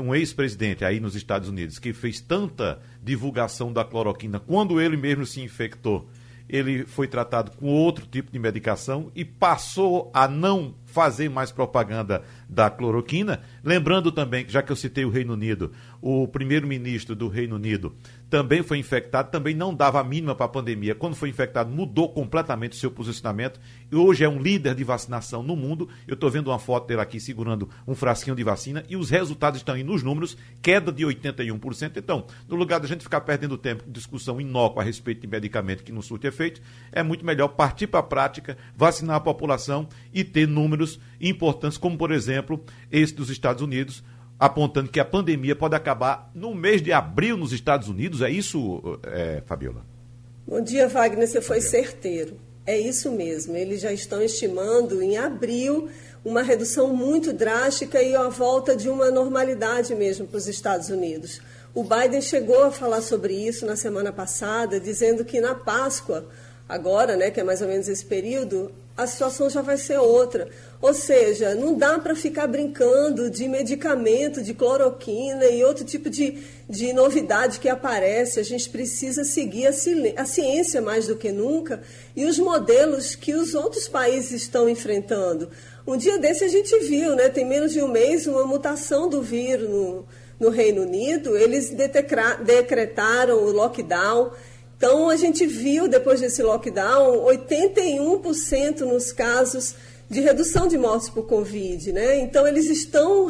um ex-presidente aí nos Estados Unidos que fez tanta divulgação da cloroquina quando ele mesmo se infectou, ele foi tratado com outro tipo de medicação e passou a não fazer mais propaganda da cloroquina. Lembrando também já que eu citei o Reino Unido, o primeiro-ministro do Reino Unido também foi infectado, também não dava a mínima para a pandemia. Quando foi infectado, mudou completamente o seu posicionamento e hoje é um líder de vacinação no mundo. Eu estou vendo uma foto dele aqui segurando um frasquinho de vacina e os resultados estão aí nos números, queda de 81%. Então, no lugar da gente ficar perdendo tempo com discussão inócua a respeito de medicamento que não surte efeito, é muito melhor partir para a prática, vacinar a população e ter números importantes, como por exemplo esse dos Estados Unidos, apontando que a pandemia pode acabar no mês de abril nos Estados Unidos. É isso, é, Fabiola? Bom dia, Wagner. Você foi certeiro. É isso mesmo. Eles já estão estimando em abril uma redução muito drástica e a volta de uma normalidade mesmo para os Estados Unidos. O Biden chegou a falar sobre isso na semana passada, dizendo que na Páscoa, agora, né, que é mais ou menos esse período, a situação já vai ser outra. Ou seja, não dá para ficar brincando de medicamento, de cloroquina e outro tipo de, de novidade que aparece. A gente precisa seguir a, ciência mais do que nunca e os modelos que os outros países estão enfrentando. Um dia desse a gente viu, né, tem menos de um mês, uma mutação do vírus no, no Reino Unido. Eles decretaram o lockdown então, a gente viu, depois desse lockdown, 81% nos casos de redução de mortes por Covid. Né? Então, eles estão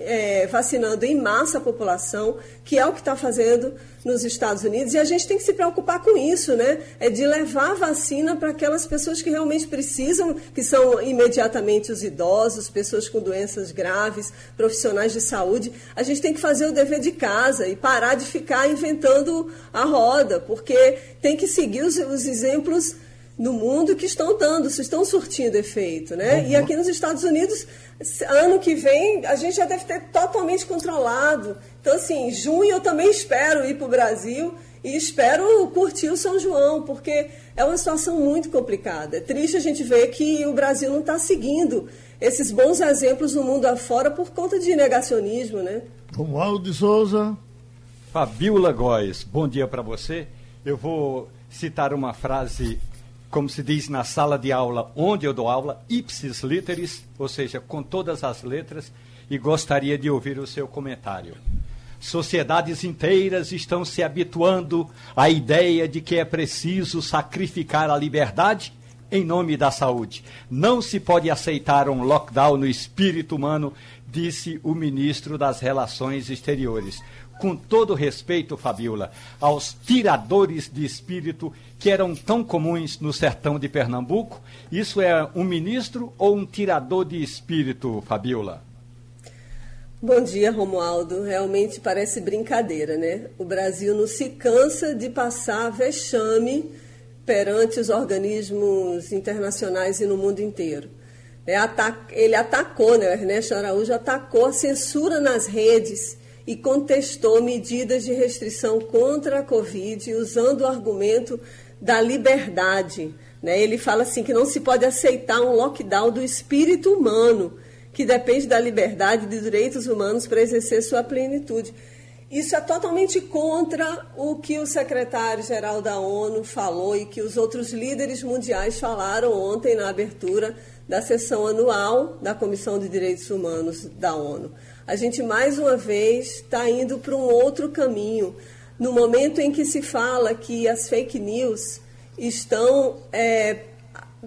é, vacinando em massa a população, que é o que está fazendo nos Estados Unidos, e a gente tem que se preocupar com isso, né? É de levar a vacina para aquelas pessoas que realmente precisam, que são imediatamente os idosos, pessoas com doenças graves, profissionais de saúde. A gente tem que fazer o dever de casa e parar de ficar inventando a roda, porque tem que seguir os, os exemplos no mundo que estão dando, se estão surtindo efeito, né? Uhum. E aqui nos Estados Unidos, ano que vem, a gente já deve ter totalmente controlado. Então, assim, junho eu também espero ir para o Brasil e espero curtir o São João, porque é uma situação muito complicada. É triste a gente ver que o Brasil não está seguindo esses bons exemplos no mundo afora por conta de negacionismo, né? Romualdo de Souza. Fabiola Góes, bom dia para você. Eu vou citar uma frase como se diz na sala de aula onde eu dou aula, ipsis literis, ou seja, com todas as letras, e gostaria de ouvir o seu comentário. Sociedades inteiras estão se habituando à ideia de que é preciso sacrificar a liberdade em nome da saúde. Não se pode aceitar um lockdown no espírito humano, disse o ministro das Relações Exteriores com todo respeito, Fabiola, aos tiradores de espírito que eram tão comuns no sertão de Pernambuco? Isso é um ministro ou um tirador de espírito, Fabiola? Bom dia, Romualdo. Realmente parece brincadeira, né? O Brasil não se cansa de passar vexame perante os organismos internacionais e no mundo inteiro. É, ele atacou, né? O Ernesto Araújo atacou a censura nas redes e contestou medidas de restrição contra a Covid, usando o argumento da liberdade. Né? Ele fala assim que não se pode aceitar um lockdown do espírito humano, que depende da liberdade e de direitos humanos para exercer sua plenitude. Isso é totalmente contra o que o secretário-geral da ONU falou e que os outros líderes mundiais falaram ontem na abertura da sessão anual da Comissão de Direitos Humanos da ONU a gente mais uma vez está indo para um outro caminho. No momento em que se fala que as fake news estão é,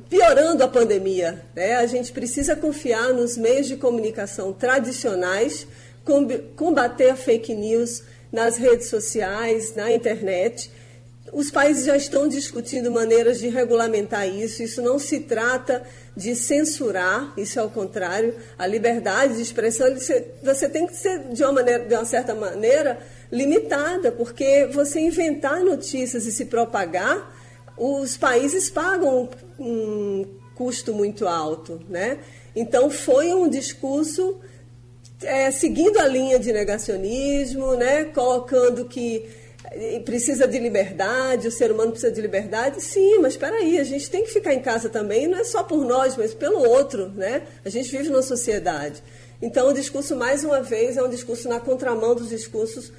piorando a pandemia, né? a gente precisa confiar nos meios de comunicação tradicionais, combater a fake news nas redes sociais, na internet os países já estão discutindo maneiras de regulamentar isso. Isso não se trata de censurar, isso é o contrário. A liberdade de expressão você tem que ser de uma, maneira, de uma certa maneira limitada, porque você inventar notícias e se propagar, os países pagam um custo muito alto, né? Então foi um discurso é, seguindo a linha de negacionismo, né, colocando que precisa de liberdade, o ser humano precisa de liberdade, sim, mas espera aí, a gente tem que ficar em casa também, não é só por nós, mas pelo outro, né? A gente vive numa sociedade. Então, o discurso, mais uma vez, é um discurso na contramão dos discursos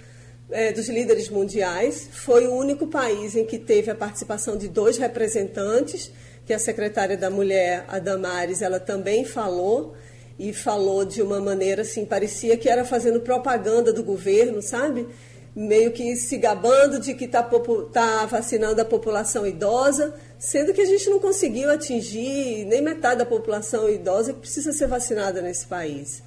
é, dos líderes mundiais. Foi o único país em que teve a participação de dois representantes, que a secretária da Mulher, a Damares, ela também falou, e falou de uma maneira assim, parecia que era fazendo propaganda do governo, sabe? Meio que se gabando de que está tá vacinando a população idosa, sendo que a gente não conseguiu atingir nem metade da população idosa que precisa ser vacinada nesse país.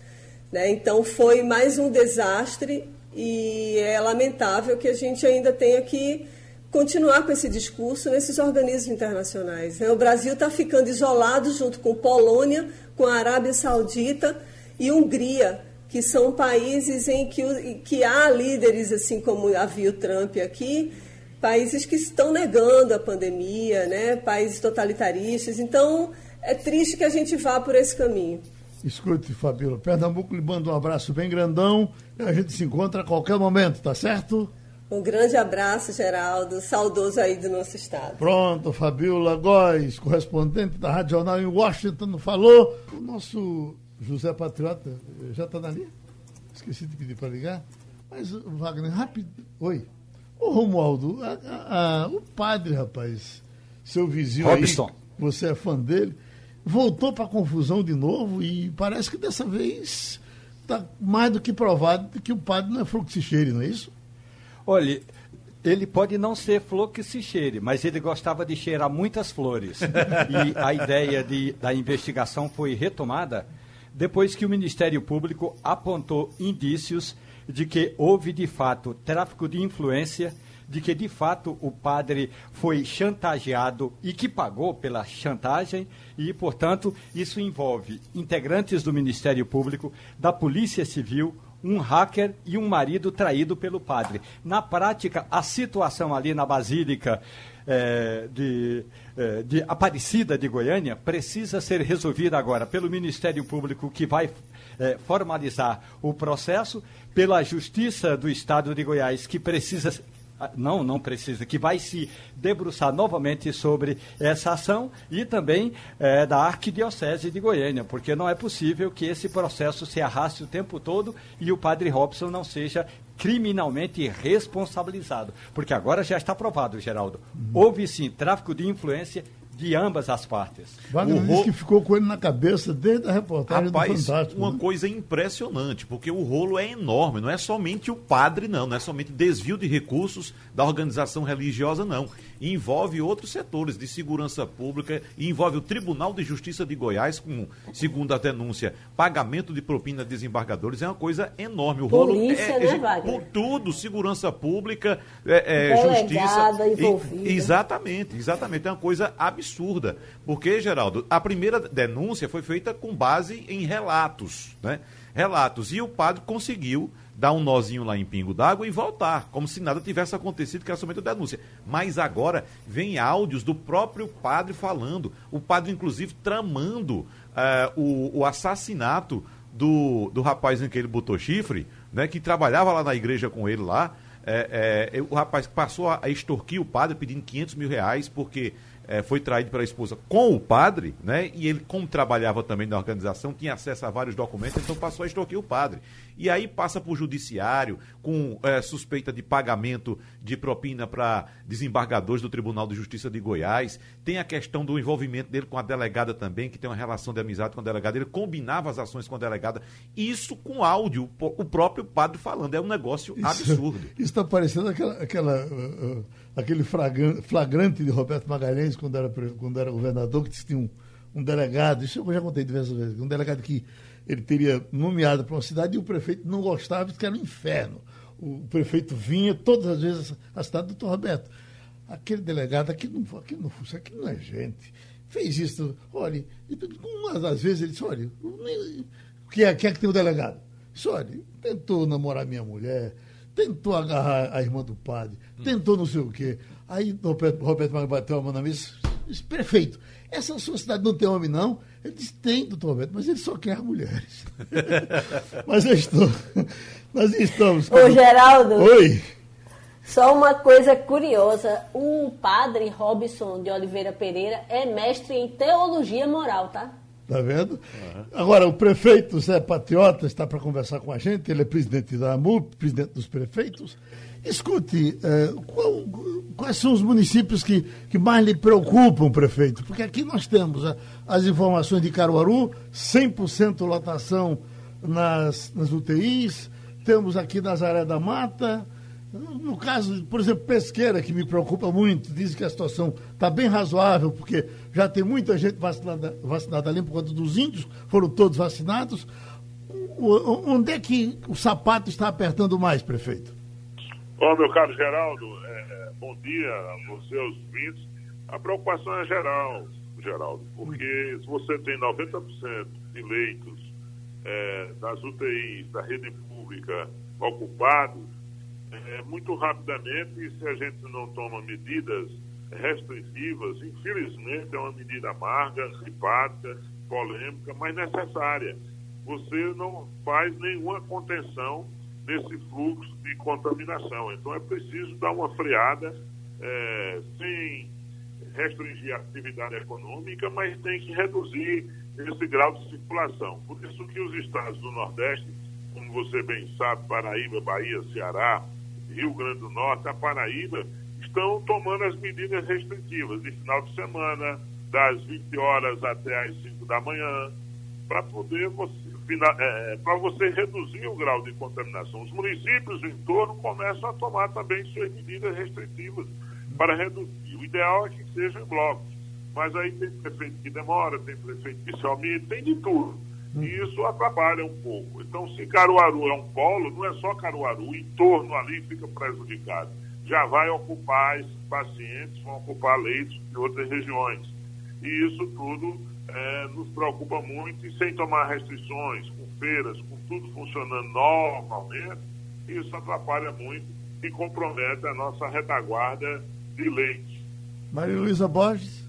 Né? Então foi mais um desastre e é lamentável que a gente ainda tenha que continuar com esse discurso nesses organismos internacionais. Né? O Brasil está ficando isolado junto com Polônia, com a Arábia Saudita e Hungria que são países em que, que há líderes, assim como havia o Trump aqui, países que estão negando a pandemia, né? países totalitaristas. Então, é triste que a gente vá por esse caminho. Escute, Fabíola, Pernambuco lhe manda um abraço bem grandão e a gente se encontra a qualquer momento, tá certo? Um grande abraço, Geraldo, saudoso aí do nosso estado. Pronto, Fabiola Góes, correspondente da Rádio Jornal em Washington, falou. O nosso José Patriota já está na linha? Esqueci de pedir para ligar. Mas, Wagner, rápido. Oi. Ô, Romualdo, a, a, a, o padre, rapaz, seu vizinho Robson. aí, você é fã dele, voltou para a confusão de novo e parece que dessa vez está mais do que provado que o padre não é flor que se cheire, não é isso? Olha, ele pode não ser flor que se cheire, mas ele gostava de cheirar muitas flores. e a ideia de, da investigação foi retomada depois que o Ministério Público apontou indícios de que houve de fato tráfico de influência, de que de fato o padre foi chantageado e que pagou pela chantagem, e, portanto, isso envolve integrantes do Ministério Público, da Polícia Civil, um hacker e um marido traído pelo padre. Na prática, a situação ali na Basílica é, de, é, de Aparecida de Goiânia precisa ser resolvida agora pelo Ministério Público, que vai é, formalizar o processo, pela Justiça do Estado de Goiás, que precisa ah, não, não precisa, que vai se debruçar novamente sobre essa ação e também é, da Arquidiocese de Goiânia, porque não é possível que esse processo se arraste o tempo todo e o padre Robson não seja criminalmente responsabilizado. Porque agora já está provado, Geraldo. Uhum. Houve sim tráfico de influência de ambas as partes. Wagner o disse que ficou com ele na cabeça desde a reportagem Rapaz, do Fantástico. Uma né? coisa impressionante, porque o rolo é enorme, não é somente o padre, não, não é somente desvio de recursos da organização religiosa, não. Envolve outros setores de segurança pública envolve o Tribunal de Justiça de Goiás, com, segundo a denúncia, pagamento de propina de desembargadores, é uma coisa enorme. O rolo Polícia, é, né, é, Wagner? tudo, segurança pública, é, é, justiça. Envolvida. E, exatamente, exatamente. É uma coisa absurda absurda. Porque, Geraldo, a primeira denúncia foi feita com base em relatos, né? Relatos. E o padre conseguiu dar um nozinho lá em Pingo d'Água e voltar, como se nada tivesse acontecido, que era somente a denúncia. Mas agora vem áudios do próprio padre falando, o padre, inclusive, tramando uh, o, o, assassinato do, do rapaz em que ele botou chifre, né, que trabalhava lá na igreja com ele lá. É, é, o rapaz passou a extorquir o padre pedindo 500 mil reais porque é, foi traído pela esposa com o padre, né? E ele, como trabalhava também na organização, tinha acesso a vários documentos, então passou a extorquir o padre. E aí passa por judiciário com é, suspeita de pagamento de propina para desembargadores do Tribunal de Justiça de Goiás. Tem a questão do envolvimento dele com a delegada também, que tem uma relação de amizade com a delegada. Ele combinava as ações com a delegada. Isso com áudio, o próprio padre falando. É um negócio isso, absurdo. Isso está parecendo aquela, aquela uh, uh aquele flagrante de Roberto Magalhães, quando era, quando era governador, que tinha um, um delegado, isso eu já contei diversas vezes, um delegado que ele teria nomeado para uma cidade e o prefeito não gostava, disse que era um inferno. O prefeito vinha todas as vezes à cidade do Dr. Roberto. Aquele delegado, aqui não, aqui não, aqui não é gente. Fez isso, olha, uma das vezes ele disse, olha, quem é, quem é que tem o delegado? Disse, olha, tentou namorar minha mulher, tentou agarrar a irmã do padre, tentou não sei o quê. Aí Roberto, Roberto Magno bateu a mão na mesa disse, perfeito. essa sua cidade não tem homem, não? Ele disse, tem, doutor Roberto, mas ele só quer mulheres. mas eu estou. Nós estamos. Ô, Geraldo. Oi. Só uma coisa curiosa: o padre Robson de Oliveira Pereira é mestre em teologia moral, tá? Tá vendo? Uhum. Agora, o prefeito Zé Patriota está para conversar com a gente, ele é presidente da AMUP, presidente dos prefeitos. Escute, é, qual, quais são os municípios que, que mais lhe preocupam, prefeito? Porque aqui nós temos a, as informações de Caruaru, 100% lotação nas, nas UTIs, temos aqui Nazaré da Mata, no caso, por exemplo, pesqueira, que me preocupa muito, diz que a situação está bem razoável, porque já tem muita gente vacinada, vacinada ali por conta dos índios, foram todos vacinados. Onde é que o sapato está apertando mais, prefeito? Bom, meu caro Geraldo, é, bom dia aos seus. A preocupação é geral, Geraldo, porque se você tem 90% de leitos é, das UTIs da rede pública ocupados, é, muito rapidamente, se a gente não toma medidas restritivas, infelizmente é uma medida amarga, simpática, polêmica, mas necessária. Você não faz nenhuma contenção nesse fluxo de contaminação. Então é preciso dar uma freada é, sem restringir a atividade econômica, mas tem que reduzir esse grau de circulação. Por isso que os estados do Nordeste, como você bem sabe, Paraíba, Bahia, Ceará, Rio Grande do Norte, a Paraíba, estão tomando as medidas restritivas de final de semana, das 20 horas até as 5 da manhã, para poder você, é, para você reduzir o grau de contaminação. Os municípios do entorno começam a tomar também suas medidas restritivas para reduzir. O ideal é que seja em blocos. Mas aí tem prefeito que demora, tem prefeito que se omite, tem de tudo. E isso atrapalha um pouco. Então, se Caruaru é um polo, não é só Caruaru, o entorno ali fica prejudicado. Já vai ocupar esses pacientes, vão ocupar leitos de outras regiões. E isso tudo é, nos preocupa muito, e sem tomar restrições, com feiras, com tudo funcionando normalmente, isso atrapalha muito e compromete a nossa retaguarda de leitos. Maria Luísa Borges.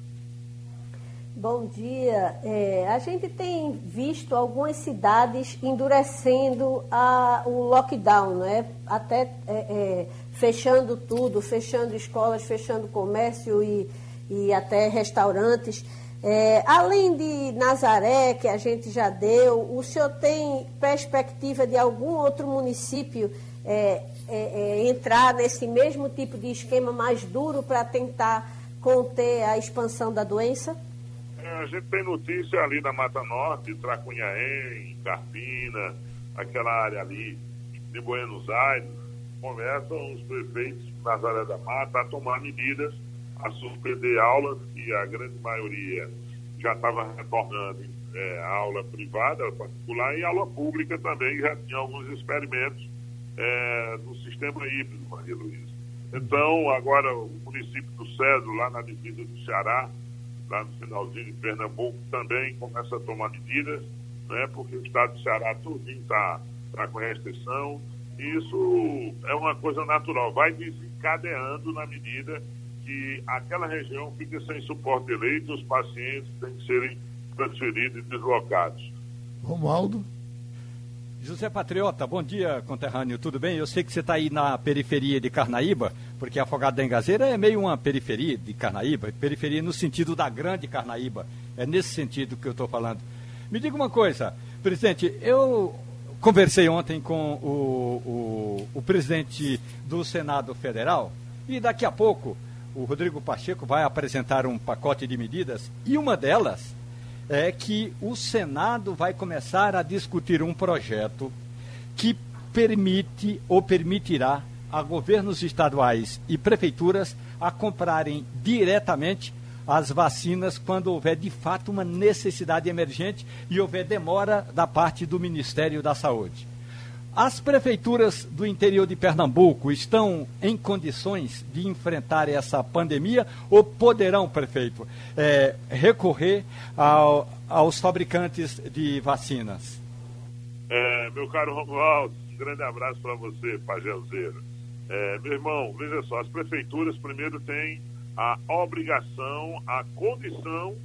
Bom dia. É, a gente tem visto algumas cidades endurecendo a, o lockdown, né? até é, é, fechando tudo, fechando escolas, fechando comércio e, e até restaurantes. É, além de Nazaré, que a gente já deu, o senhor tem perspectiva de algum outro município é, é, entrar nesse mesmo tipo de esquema mais duro para tentar conter a expansão da doença? A gente tem notícia ali da Mata Norte, Tracunhaém, Carpina, aquela área ali de Buenos Aires, começam os prefeitos de Nazaré da Mata a tomar medidas, a suspender aulas, que a grande maioria já estava retornando é, a aula privada, particular, e aula pública também, já tinha alguns experimentos é, no sistema híbrido, Maria Luísa. Então, agora o município do Cedro, lá na divisa do Ceará, lá no finalzinho de Pernambuco, também começa a tomar medidas, né, porque o estado do Ceará tudinho está tá com restrição. E isso é uma coisa natural, vai desencadeando na medida que aquela região fica sem suporte de leito, os pacientes têm que serem transferidos e deslocados. Romualdo? José Patriota, bom dia, conterrâneo, tudo bem? Eu sei que você está aí na periferia de Carnaíba, porque Afogado da Engazeira é meio uma periferia de Carnaíba, periferia no sentido da grande Carnaíba, é nesse sentido que eu estou falando. Me diga uma coisa, presidente, eu conversei ontem com o, o, o presidente do Senado Federal e daqui a pouco o Rodrigo Pacheco vai apresentar um pacote de medidas e uma delas é que o Senado vai começar a discutir um projeto que permite ou permitirá a governos estaduais e prefeituras a comprarem diretamente as vacinas quando houver de fato uma necessidade emergente e houver demora da parte do Ministério da Saúde. As prefeituras do interior de Pernambuco estão em condições de enfrentar essa pandemia ou poderão, prefeito, é, recorrer ao, aos fabricantes de vacinas? É, meu caro Romualdo, um grande abraço para você, Pagelzeiro. É, meu irmão, veja só, as prefeituras primeiro têm a obrigação, a condição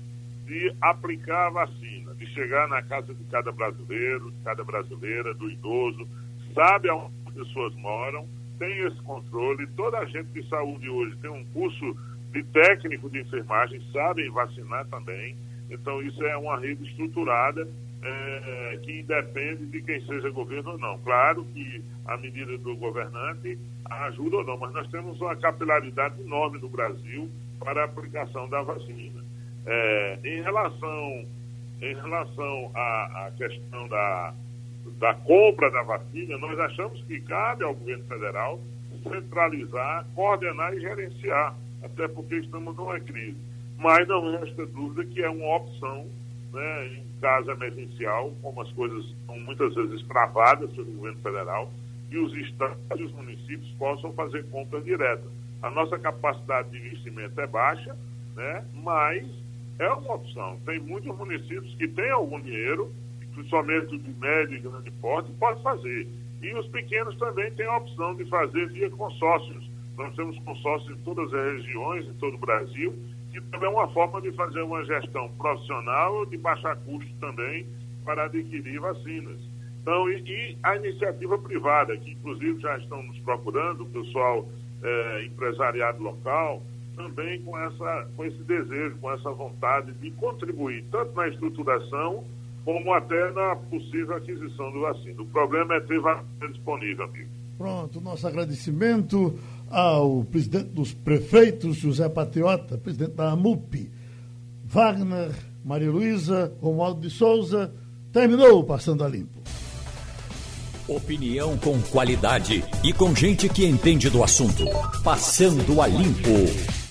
de aplicar a vacina, de chegar na casa de cada brasileiro, de cada brasileira, do idoso, sabe aonde as pessoas moram, tem esse controle. Toda a gente de saúde hoje tem um curso de técnico de enfermagem, sabem vacinar também. Então, isso é uma rede estruturada é, que independe de quem seja governo ou não. Claro que a medida do governante ajuda ou não, mas nós temos uma capilaridade enorme no Brasil para a aplicação da vacina. É, em relação, em relação à, à questão da, da compra da vacina, nós achamos que cabe ao governo federal centralizar, coordenar e gerenciar, até porque estamos numa crise. Mas não resta dúvida que é uma opção, né, caso emergencial, como as coisas são muitas vezes travadas pelo governo federal, e os estados e os municípios possam fazer compras diretas. A nossa capacidade de investimento é baixa, né, mas é uma opção. Tem muitos municípios que têm algum dinheiro principalmente de médio e grande porte, pode fazer. E os pequenos também têm a opção de fazer via consórcios. Nós temos consórcios em todas as regiões, em todo o Brasil, que também é uma forma de fazer uma gestão profissional de baixar custo também para adquirir vacinas. Então, e, e a iniciativa privada, que inclusive já estão nos procurando, o pessoal é, empresariado local, também com, essa, com esse desejo, com essa vontade de contribuir tanto na estruturação como até na possível aquisição do vacina. O problema é ter vacina disponível, amigo. Pronto, nosso agradecimento ao presidente dos prefeitos, José Patriota, presidente da AMUP, Wagner, Maria Luísa, Romualdo de Souza. Terminou Passando a Limpo. Opinião com qualidade e com gente que entende do assunto. Passando a Limpo.